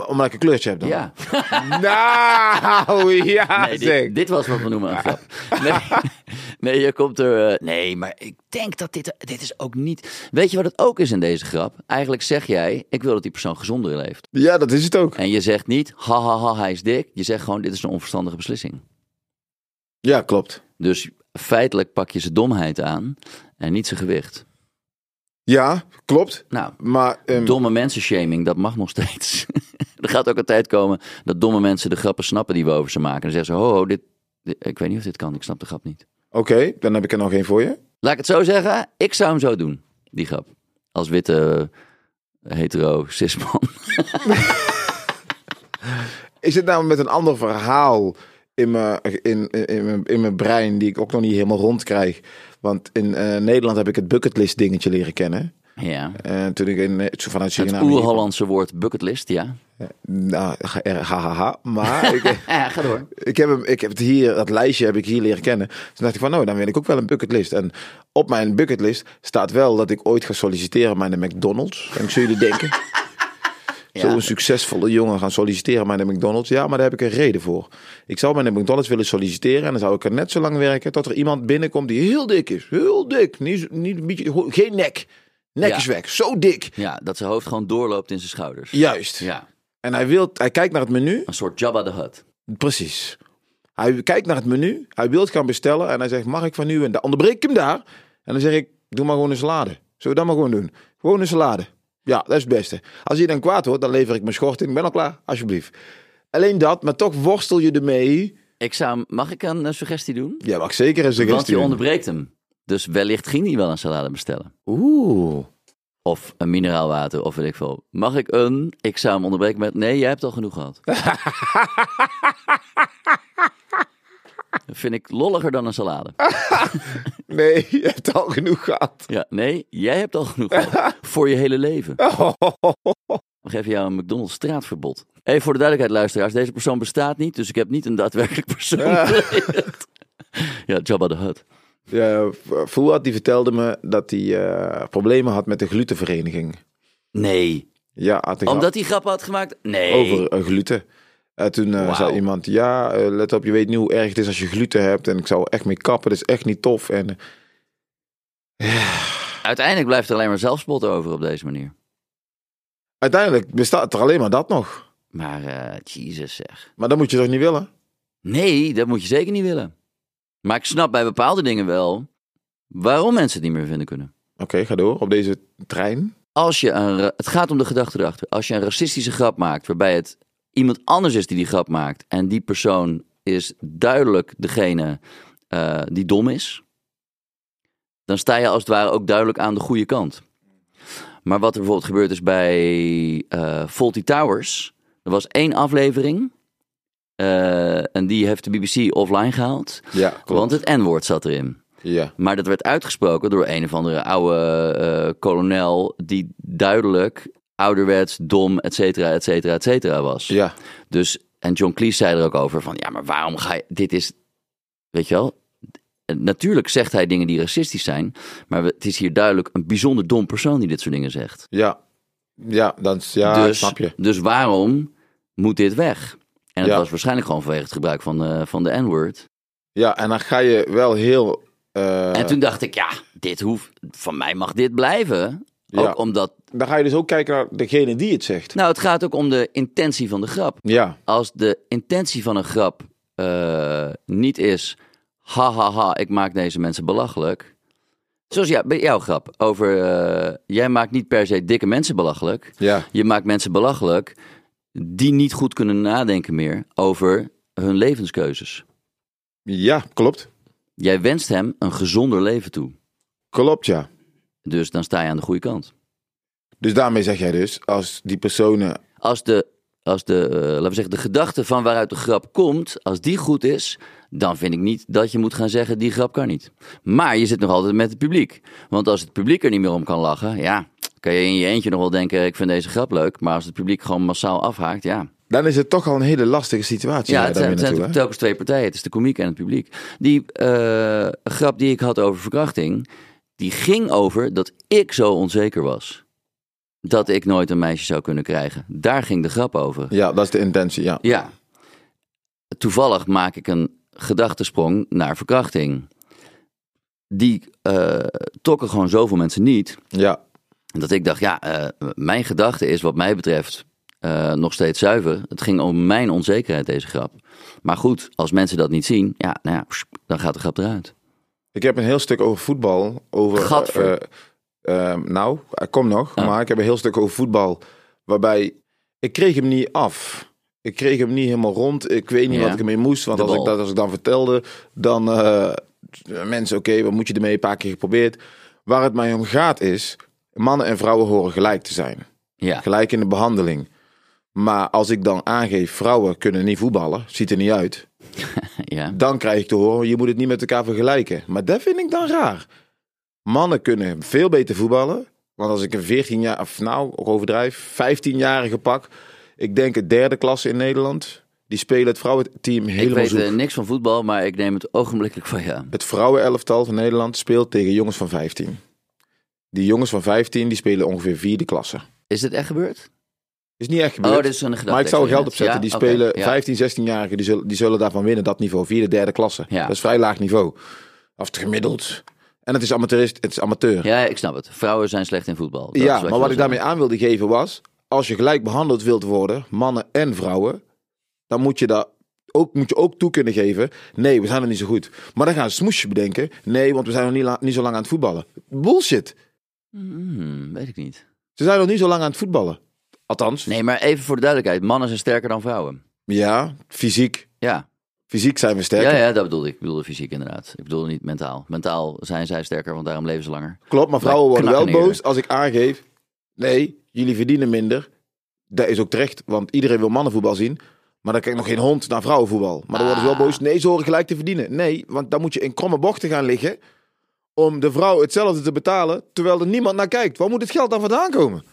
Speaker 2: Omdat ik een kleurtje heb dan.
Speaker 3: Ja.
Speaker 2: Nou, ja
Speaker 3: Nee, dit, dit was wat we noemen een grap. Nee, nee, je komt er... eh, nee, maar ik denk dat dit... Dit is ook niet... Weet je wat het ook is in deze grap? Eigenlijk zeg jij, ik wil dat die persoon gezonder leeft.
Speaker 2: Ja, dat is het ook.
Speaker 3: En je zegt niet, ha ha ha, hij is dik. Je zegt gewoon, dit is een onverstandige beslissing.
Speaker 2: Ja, klopt.
Speaker 3: Dus feitelijk pak je zijn domheid aan en niet zijn gewicht.
Speaker 2: Ja, klopt.
Speaker 3: Nou,
Speaker 2: Maar ehm,
Speaker 3: domme mensen-shaming, dat mag nog steeds. er gaat ook een tijd komen dat domme mensen de grappen snappen die we over ze maken. En dan zeggen ze, ho, ho, dit, dit- ik weet niet of dit kan, ik snap de grap niet.
Speaker 2: oké, dan heb ik er nog één voor je.
Speaker 3: Laat ik het zo zeggen, ik zou hem zo doen, die grap. Als witte, hetero, cisman.
Speaker 2: Ik zit nou met een ander verhaal in mijn, in, in, in, mijn, in mijn brein die ik ook nog niet helemaal rond krijg. Want in eh, Nederland heb ik het bucketlist dingetje leren kennen.
Speaker 3: ja.
Speaker 2: En toen ik in, eh, vanuit
Speaker 3: Het
Speaker 2: Suriname...
Speaker 3: oer-Hollandse woord bucketlist, ja.
Speaker 2: Nou, ha, ha, ha, ha. Maar ik,
Speaker 3: Ja, ga door.
Speaker 2: ik, heb hem, ik heb het hier, dat lijstje heb ik hier leren kennen. Toen dacht ik van, nou, dan wil ik ook wel een bucketlist. En op mijn bucketlist staat wel dat ik ooit ga solliciteren bij de McDonald's. En ik jullie denken... Zo'n succesvolle jongen gaan solliciteren bij de McDonald's. Ja, maar daar heb ik een reden voor. Ik zou bij de McDonald's willen solliciteren. En dan zou ik er net zo lang werken tot er iemand binnenkomt die heel dik is. Heel dik. Niet, niet een beetje, ho- geen nek. Nek
Speaker 3: Ja.
Speaker 2: is weg. Zo dik.
Speaker 3: Ja, dat zijn hoofd gewoon doorloopt in zijn schouders.
Speaker 2: Juist.
Speaker 3: Ja,
Speaker 2: En hij, wil, hij kijkt naar het menu.
Speaker 3: een soort Jabba the Hutt.
Speaker 2: Precies. Hij kijkt naar het menu. Hij wil het gaan bestellen. En hij zegt, mag ik van u? En dan onderbreek ik hem daar. En dan zeg ik, doe maar gewoon een salade. Zullen we dat maar gewoon doen? Gewoon een salade. Ja, dat is het beste. Als je dan kwaad wordt, dan lever ik mijn schort in. Ik ben al klaar, alsjeblieft. Alleen dat, maar toch worstel je ermee.
Speaker 3: Ik zou, mag ik een eh, suggestie doen?
Speaker 2: Ja, mag zeker een
Speaker 3: Want
Speaker 2: suggestie
Speaker 3: je
Speaker 2: doen.
Speaker 3: onderbreekt hem. Dus wellicht ging hij wel een salade bestellen.
Speaker 2: Oeh.
Speaker 3: Of een mineraalwater, of weet ik veel. Mag ik een? Ik zou hem onderbreken met, nee, jij hebt al genoeg gehad. Dat vind ik lolliger dan een salade.
Speaker 2: Nee, je hebt al genoeg gehad.
Speaker 3: Ja, nee, jij hebt al genoeg gehad. Voor je hele leven. We geven jou een McDonald's straatverbod. Even voor de duidelijkheid, luisteraars. Deze persoon bestaat niet, dus ik heb niet een daadwerkelijk persoon geleerd. Ja, Jabba the Hutt.
Speaker 2: Ja, Fouad die vertelde me dat hij eh, problemen had met de glutenvereniging.
Speaker 3: Nee.
Speaker 2: Ja, had
Speaker 3: Omdat hij grappen had gemaakt? Nee.
Speaker 2: over eh, gluten. En toen eh, zei iemand, ja, eh, let op, je weet niet hoe erg het is als je gluten hebt. En ik zou echt mee kappen, dat is echt niet tof. En
Speaker 3: Uiteindelijk blijft er alleen maar zelfspot over op deze manier.
Speaker 2: uiteindelijk bestaat er alleen maar dat nog.
Speaker 3: Maar, eh Jesus zeg.
Speaker 2: Maar dat moet je toch niet willen?
Speaker 3: Nee, dat moet je zeker niet willen. Maar ik snap bij bepaalde dingen wel waarom mensen het niet meer vinden kunnen.
Speaker 2: Oké, ga door. Op deze trein.
Speaker 3: Als je een, het gaat om de gedachte erachter. Als je een racistische grap maakt waarbij het iemand anders is die die grap maakt en die persoon is duidelijk degene eh, die dom is, dan sta je als het ware ook duidelijk aan de goede kant. Maar wat er bijvoorbeeld gebeurd is bij eh Faulty Towers, er was één aflevering eh, en die heeft de BBC offline gehaald,
Speaker 2: Ja, klopt.
Speaker 3: want het N-woord zat erin.
Speaker 2: Ja.
Speaker 3: Maar dat werd uitgesproken door een of andere oude eh, kolonel die duidelijk ouderwets, dom, et cetera, et cetera, et cetera was.
Speaker 2: Ja.
Speaker 3: Dus, en John Cleese zei er ook over van, ja, maar waarom ga je, dit is, weet je wel, natuurlijk zegt hij dingen die racistisch zijn, maar het is hier duidelijk een bijzonder dom persoon die dit soort dingen zegt.
Speaker 2: Ja. Ja, dan, ja
Speaker 3: dus,
Speaker 2: snap je.
Speaker 3: dus waarom moet dit weg? En het
Speaker 2: Ja.
Speaker 3: was waarschijnlijk gewoon vanwege het gebruik van de, van de N-word.
Speaker 2: Ja, en dan ga je wel heel... eh,
Speaker 3: En toen dacht ik, ja, dit hoeft, van mij mag dit blijven. Ook omdat
Speaker 2: Dan ga je dus ook kijken naar degene die het zegt.
Speaker 3: Nou, het gaat ook om de intentie van de grap.
Speaker 2: Ja.
Speaker 3: Als de intentie van een grap eh, niet is, ha ha ha, ik maak deze mensen belachelijk. Zoals ja, bij jouw grap over, eh, jij maakt niet per se dikke mensen belachelijk.
Speaker 2: Ja.
Speaker 3: Je maakt mensen belachelijk die niet goed kunnen nadenken meer over hun levenskeuzes.
Speaker 2: Ja, klopt.
Speaker 3: Jij wenst hem een gezonder leven toe.
Speaker 2: Klopt, ja.
Speaker 3: Dus dan sta je aan de goede kant.
Speaker 2: Dus daarmee zeg jij dus, als die personen...
Speaker 3: als de, als de, eh, laten we zeggen, de gedachte van waaruit de grap komt, als die goed is, dan vind ik niet dat je moet gaan zeggen, die grap kan niet. Maar je zit nog altijd met het publiek. Want als het publiek er niet meer om kan lachen, ja, kan je in je eentje nog wel denken, ik vind deze grap leuk. Maar als het publiek gewoon massaal afhaakt, ja.
Speaker 2: Dan is het toch al een hele lastige situatie.
Speaker 3: Ja, het zijn, het zijn telkens twee partijen. Het is de komiek en het publiek. Die eh, grap die ik had over verkrachting, die ging over dat ik zo onzeker was. Dat ik nooit een meisje zou kunnen krijgen. Daar ging de grap over.
Speaker 2: Ja, dat is de intentie, ja.
Speaker 3: Ja. Toevallig maak ik een gedachtesprong naar verkrachting. Die eh tokken gewoon zoveel mensen niet.
Speaker 2: Ja,
Speaker 3: Dat ik dacht, ja, eh, mijn gedachte is wat mij betreft eh, nog steeds zuiver. Het ging om mijn onzekerheid, deze grap. Maar goed, als mensen dat niet zien, ja, nou ja, dan gaat de grap eruit.
Speaker 2: Ik heb een heel stuk over voetbal. Over,
Speaker 3: Gadver.
Speaker 2: eh, eh, nou, komt nog.
Speaker 3: Oh.
Speaker 2: Maar ik heb een heel stuk over voetbal. Waarbij, ik kreeg hem niet af. Ik kreeg hem niet helemaal rond. Ik weet niet
Speaker 3: Ja.
Speaker 2: wat ik ermee moest. Want
Speaker 3: De
Speaker 2: als ik, dat, als ik dan vertelde, dan... eh, mensen, oké, wat moet je ermee? Een paar keer geprobeerd. Waar het mij om gaat is... Mannen en vrouwen horen gelijk te zijn.
Speaker 3: Ja,
Speaker 2: Gelijk in de behandeling. Maar als ik dan aangeef, vrouwen kunnen niet voetballen, ziet er niet uit.
Speaker 3: ja.
Speaker 2: Dan krijg ik te horen, je moet het niet met elkaar vergelijken. Maar dat vind ik dan raar. Mannen kunnen veel beter voetballen. Want als ik een 14 jaar, of nou, overdrijf, 15-jarige pak. Ik denk het derde klasse in Nederland. Die spelen het vrouwenteam
Speaker 3: Ik
Speaker 2: helemaal
Speaker 3: weet
Speaker 2: zoek.
Speaker 3: eh, niks van voetbal, maar ik neem het ogenblikkelijk van ja.
Speaker 2: Het vrouwenelftal van Nederland speelt tegen jongens van 15. Die jongens van 15 die spelen ongeveer vierde klasse.
Speaker 3: Is dit echt gebeurd?
Speaker 2: Is niet echt gebeurd.
Speaker 3: Oh, is een.
Speaker 2: Maar ik zou er geld op zetten.
Speaker 3: Ja?
Speaker 2: Die spelen
Speaker 3: ja.
Speaker 2: 15, 16-jarigen, die zullen, die zullen daarvan winnen, dat niveau. Vierde, derde klasse.
Speaker 3: Ja.
Speaker 2: Dat is vrij laag niveau. Of het gemiddeld. En het is amateurist, het is amateur. Ja,
Speaker 3: Ja, ik snap het. Vrouwen zijn slecht in voetbal. Dat is
Speaker 2: maar wat ik daarmee aan wilde geven was, als je gelijk behandeld wilt worden, mannen en vrouwen, dan moet je dat ook, moet je ook toe kunnen geven. Nee, we zijn nog niet zo goed. Maar dan gaan ze smoesje bedenken. Nee, want we zijn nog niet zo lang aan het voetballen. Bullshit.
Speaker 3: Hmm, weet ik niet.
Speaker 2: Ze zijn nog niet zo lang aan het voetballen. Althans,
Speaker 3: Nee, maar even voor de duidelijkheid. Mannen zijn sterker dan vrouwen.
Speaker 2: ja, fysiek.
Speaker 3: Ja,
Speaker 2: Fysiek zijn we sterker.
Speaker 3: ja, ja dat bedoelde ik. Ik bedoelde fysiek inderdaad. Ik bedoelde niet mentaal. Mentaal zijn zij sterker, want daarom leven ze langer.
Speaker 2: Klopt, maar vrouwen worden wel boos als ik aangeef. Nee, jullie verdienen minder. Dat is ook terecht, want iedereen wil mannenvoetbal zien. Maar dan kijk nog geen hond naar vrouwenvoetbal. Maar dan worden ze wel
Speaker 3: Ah.
Speaker 2: boos. Nee, ze horen gelijk te verdienen. Nee, want dan moet je in kromme bochten gaan liggen. Om de vrouw hetzelfde te betalen. Terwijl er niemand naar kijkt. Waar moet het geld dan vandaan komen?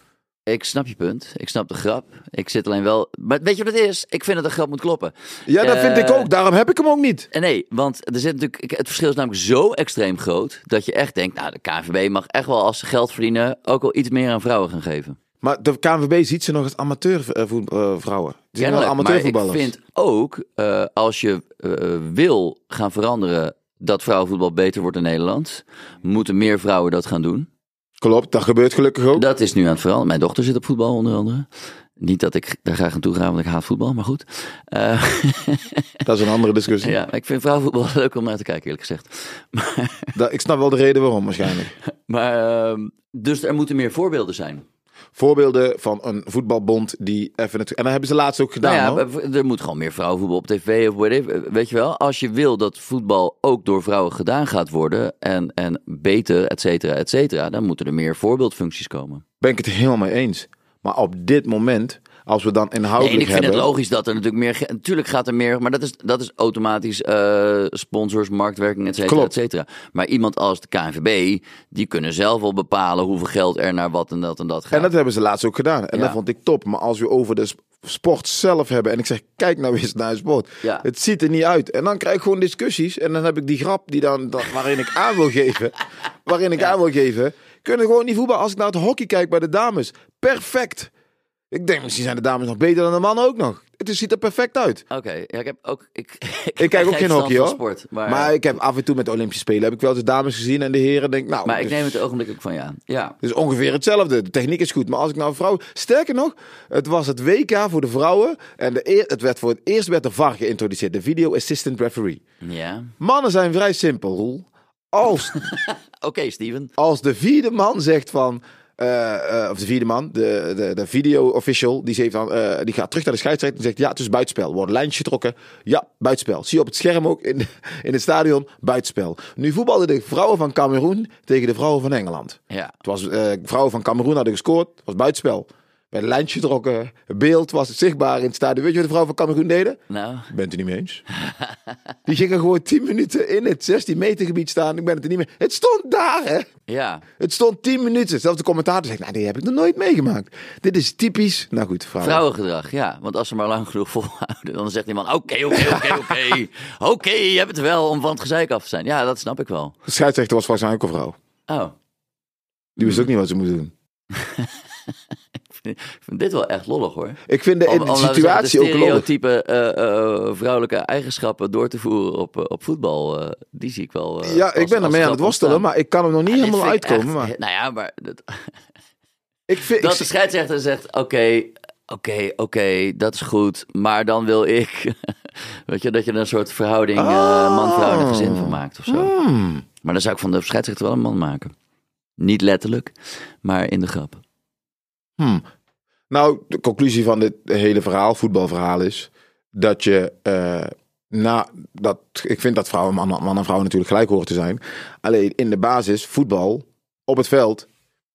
Speaker 3: Ik snap je punt. Ik snap de grap. Ik zit alleen wel... Maar weet je wat het is? Ik vind dat de grap moet kloppen.
Speaker 2: Ja, dat vind
Speaker 3: Eh,
Speaker 2: ik ook. Daarom heb ik hem ook niet.
Speaker 3: En nee, want er zit natuurlijk, het verschil is namelijk zo extreem groot... dat je echt denkt, nou, de KNVB mag echt wel als ze geld verdienen... ook wel iets meer aan vrouwen gaan geven.
Speaker 2: Maar de KNVB ziet ze nog als amateurvrouwen. Wel
Speaker 3: Kennelijk. Maar ik
Speaker 2: amateurvoetballers.
Speaker 3: vind ook, eh, als je eh, wil gaan veranderen... dat vrouwenvoetbal beter wordt in Nederland... moeten meer vrouwen dat gaan doen.
Speaker 2: Klopt, dat gebeurt gelukkig ook.
Speaker 3: Dat is nu aan het veranderen. Mijn dochter zit op voetbal onder andere. Niet dat ik daar graag aan toe ga, want ik haat voetbal, maar goed. Eh,
Speaker 2: Dat is een andere discussie.
Speaker 3: ja, ik vind vrouwenvoetbal leuk om naar te kijken, eerlijk gezegd.
Speaker 2: Dat- ik snap wel de reden waarom waarschijnlijk.
Speaker 3: Maar, ehm, dus er moeten meer voorbeelden zijn.
Speaker 2: Voorbeelden van een voetbalbond die even... Het, en dat hebben ze laatst ook gedaan,
Speaker 3: nou ja, er moet gewoon meer vrouwenvoetbal op tv of whatever. Weet je wel, als je wil dat voetbal ook door vrouwen gedaan gaat worden en, en beter, et cetera, et cetera, dan moeten er meer voorbeeldfuncties komen.
Speaker 2: Ben ik het helemaal mee eens. Maar op dit moment, als we dan
Speaker 3: Nee,
Speaker 2: inhoudelijk
Speaker 3: en ik vind
Speaker 2: hebben...
Speaker 3: het logisch dat er natuurlijk meer. Natuurlijk gaat er meer. Maar dat is, dat is automatisch eh, sponsors, marktwerking, et cetera, et cetera. Maar iemand als de KNVB, die kunnen zelf wel bepalen hoeveel geld er naar wat en dat en dat gaat.
Speaker 2: En dat hebben ze laatst ook gedaan. En
Speaker 3: Ja.
Speaker 2: dat vond ik top. Maar als we over de sp- sport zelf hebben... en ik zeg, kijk nou eens naar sport.
Speaker 3: Ja.
Speaker 2: Het ziet er niet uit. En dan krijg ik gewoon discussies. En dan heb ik die grap die dan, waarin ik aan wil geven... waarin ik aan wil geven... kunnen gewoon niet voetballen. Als ik naar het hockey kijk bij de dames... perfect. Ik denk, misschien zijn de dames nog beter dan de mannen ook nog. Het is- ziet er perfect uit.
Speaker 3: Oké, ja, ik heb ook. Ik,
Speaker 2: Ik kijk ook geen hockey hoor.
Speaker 3: Sport, maar,
Speaker 2: maar, ik heb af en toe met de Olympische Spelen... heb ik wel de dames gezien en de heren denk nou...
Speaker 3: maar ik
Speaker 2: dus-
Speaker 3: neem het ogenblikkelijk van je aan. Ja.
Speaker 2: Het is ongeveer hetzelfde. De techniek is goed. Maar als ik nou vrouw. Sterker nog, het was het WK voor de vrouwen. En de eer, het werd voor het eerst werd de VAR geïntroduceerd. De Video Assistant Referee.
Speaker 3: Ja.
Speaker 2: Mannen zijn vrij simpel, Roel. Als,
Speaker 3: Oké, Steven.
Speaker 2: als de vierde man zegt van. Eh, eh, of de vierde man, de, de, de video official, die, zegt dan, eh, die gaat terug naar de scheidsrechter en zegt: Ja, het is buitenspel. Wordt een lijntje getrokken. Ja, buitenspel. Zie je op het scherm ook in, in het stadion: buitenspel. Nu voetbalden de vrouwen van Cameroen tegen de vrouwen van Engeland.
Speaker 3: Ja.
Speaker 2: Het was, vrouwen van Cameroen hadden gescoord. Het was buitenspel. Bij een lijntje getrokken. Het beeld was zichtbaar in het stadion. Weet je wat de vrouwen van Cameroen deden?
Speaker 3: Nou,
Speaker 2: Bent u niet mee eens? Die gingen gewoon 10 minuten in het 16 meter gebied staan. Ik ben het er niet mee. Het stond daar, hè?
Speaker 3: ja.
Speaker 2: Het stond 10 minuten. Zelfs de commentator zegt, nou, die heb ik nog nooit meegemaakt. Dit is typisch. Nou goed, vrouwen.
Speaker 3: Vrouwengedrag, ja. Want als ze maar lang genoeg volhouden, dan zegt iemand: Oké, oké, oké, oké. Oké, je hebt het wel om van het gezeik af te zijn. Ja, dat snap ik wel.
Speaker 2: De scheidsrechter was waarschijnlijk ook een vrouw.
Speaker 3: Oh,
Speaker 2: Die wist ook niet wat ze moest doen.
Speaker 3: ik vind dit wel echt lollig hoor.
Speaker 2: Ik vind de,
Speaker 3: Om,
Speaker 2: de situatie
Speaker 3: zeggen,
Speaker 2: ook lollig.
Speaker 3: stereotype eh, eh, vrouwelijke eigenschappen door te voeren op, eh, op voetbal, die zie ik wel.
Speaker 2: Ja,
Speaker 3: als-
Speaker 2: ik ben ermee aan het worstelen,
Speaker 3: ontstaan.
Speaker 2: maar ik kan hem nog niet
Speaker 3: Ja,
Speaker 2: helemaal uitkomen.
Speaker 3: echt-
Speaker 2: Maar
Speaker 3: Nou ja, maar dat-
Speaker 2: ik vind,
Speaker 3: dat
Speaker 2: ik,
Speaker 3: de scheidsrechter zegt: Oké, oké, oké, dat is goed, maar dan wil ik. Weet je, dat je er een soort verhouding
Speaker 2: Oh.
Speaker 3: man-vrouw een gezin van maakt of zo.
Speaker 2: Hmm.
Speaker 3: Maar dan zou ik van de scheidsrechter wel een man maken. Niet letterlijk, maar in de grap.
Speaker 2: Hmm. Nou, de conclusie van dit hele verhaal, voetbalverhaal, is dat je. eh, na, dat, ik vind dat vrouwen, man, man en vrouw natuurlijk gelijk horen te zijn. Alleen in de basis, voetbal, op het veld,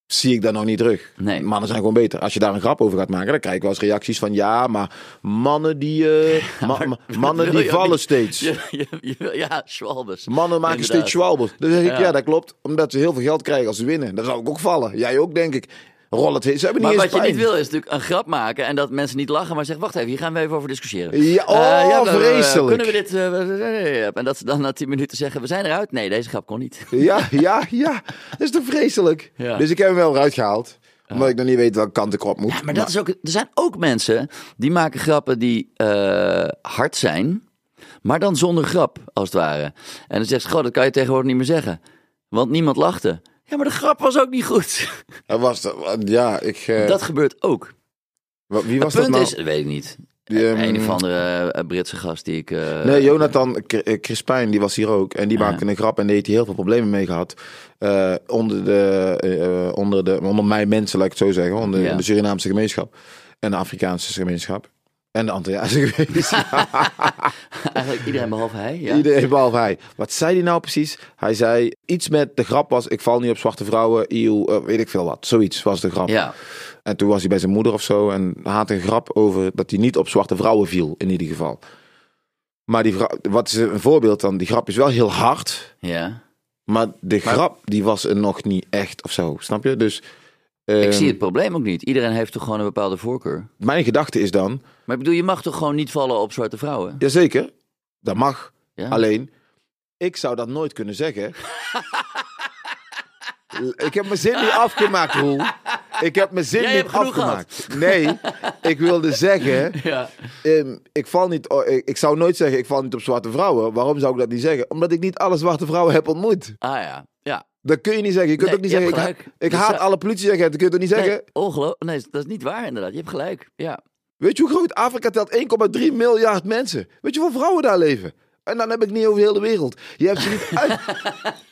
Speaker 2: zie ik dat nog niet terug.
Speaker 3: Nee.
Speaker 2: Mannen zijn gewoon beter. Als je daar een grap over gaat maken, dan krijg ik wel eens reacties van ja, maar mannen die, eh, ma- ma- mannen die vallen
Speaker 3: niet.
Speaker 2: steeds.
Speaker 3: Je, je, je- ja, Schwalbes.
Speaker 2: Mannen maken
Speaker 3: Inderdaad.
Speaker 2: steeds zeg ik, ja.
Speaker 3: Ja.
Speaker 2: dat klopt. Omdat ze heel veel geld krijgen als ze winnen. Dan zou ik ook vallen. Jij ook, denk ik. Rol het, ze hebben
Speaker 3: Maar
Speaker 2: niet
Speaker 3: wat je niet wil is natuurlijk een grap maken en dat mensen niet lachen, maar zeggen: Wacht even, hier gaan we even over discussiëren.
Speaker 2: Ja, oh,
Speaker 3: Eh, ja, we-
Speaker 2: vreselijk.
Speaker 3: Kunnen we dit. eh, en dat ze dan na tien minuten zeggen: We zijn eruit. Nee, deze grap kon niet.
Speaker 2: Ja, ja, ja. Dat is toch vreselijk?
Speaker 3: Ja.
Speaker 2: Dus ik heb hem wel eruit gehaald. Omdat ik nog niet weet welke kant ik op moet.
Speaker 3: Ja, maar dat is ook, er zijn ook mensen die maken grappen die eh, hard zijn, maar dan zonder grap, als het ware. En dan zegt ze, goh, dat kan je tegenwoordig niet meer zeggen. Want niemand lachte. Ja, maar de grap was ook niet goed.
Speaker 2: Er was dat, ja, ik... eh,
Speaker 3: Dat gebeurt ook.
Speaker 2: wie was
Speaker 3: het
Speaker 2: dat nou?
Speaker 3: is, dat weet ik niet.
Speaker 2: Die, ehm,
Speaker 3: een of andere eh, Britse gast die ik... eh,
Speaker 2: Nee, Jonathan Crispijn, die was hier ook. En die
Speaker 3: Ja.
Speaker 2: maakte een grap en die heeft hij heel veel problemen mee gehad. Eh, onder, de, onder, de, onder mijn mensen, laat ik het zo zeggen. Onder de Surinaamse gemeenschap. En de Afrikaanse gemeenschap. En de Antilliaanse gemeenschap.
Speaker 3: Eigenlijk iedereen behalve hij. Ja.
Speaker 2: Iedereen behalve hij. Wat zei hij nou precies? Hij zei iets met de grap was: ik val niet op zwarte vrouwen, eeuw, eh, weet ik veel wat. Zoiets was de grap.
Speaker 3: ja.
Speaker 2: En toen was hij bij zijn moeder of zo en had een grap over dat hij niet op zwarte vrouwen viel, in ieder geval. Maar die vrouw, wat is een voorbeeld dan? Die grap is wel heel hard,
Speaker 3: ja.
Speaker 2: maar de
Speaker 3: Maar-
Speaker 2: grap die was er nog niet echt of zo, snap je? Dus
Speaker 3: Ik
Speaker 2: ehm,
Speaker 3: zie het probleem ook niet. Iedereen heeft toch gewoon een bepaalde voorkeur.
Speaker 2: mijn gedachte is dan,
Speaker 3: Maar ik bedoel, je mag toch gewoon niet vallen op zwarte vrouwen?
Speaker 2: jazeker, dat mag.
Speaker 3: Ja?
Speaker 2: Alleen, ik zou dat nooit kunnen zeggen. ik heb mijn zin niet afgemaakt, Roel. Ik heb mijn zin
Speaker 3: Jij
Speaker 2: niet afgemaakt. Nee, ik wilde zeggen,
Speaker 3: Ja.
Speaker 2: ehm, ik, val niet, ik, ik zou nooit zeggen, ik val niet op zwarte vrouwen. Waarom zou ik dat niet zeggen? Omdat ik niet alle zwarte vrouwen heb ontmoet.
Speaker 3: Ah ja.
Speaker 2: Dat kun je niet zeggen. Je kunt
Speaker 3: Nee,
Speaker 2: ook niet zeggen, ik,
Speaker 3: Dus
Speaker 2: haat alle politieagenten. Dat kun je toch niet zeggen?
Speaker 3: Nee, nee, dat is niet waar inderdaad. Je hebt gelijk. Ja.
Speaker 2: Weet je hoe groot Afrika telt? 1,3 miljard mensen. Weet je hoeveel vrouwen daar leven? En dan heb ik niet over heel de wereld. Je hebt ze niet uit...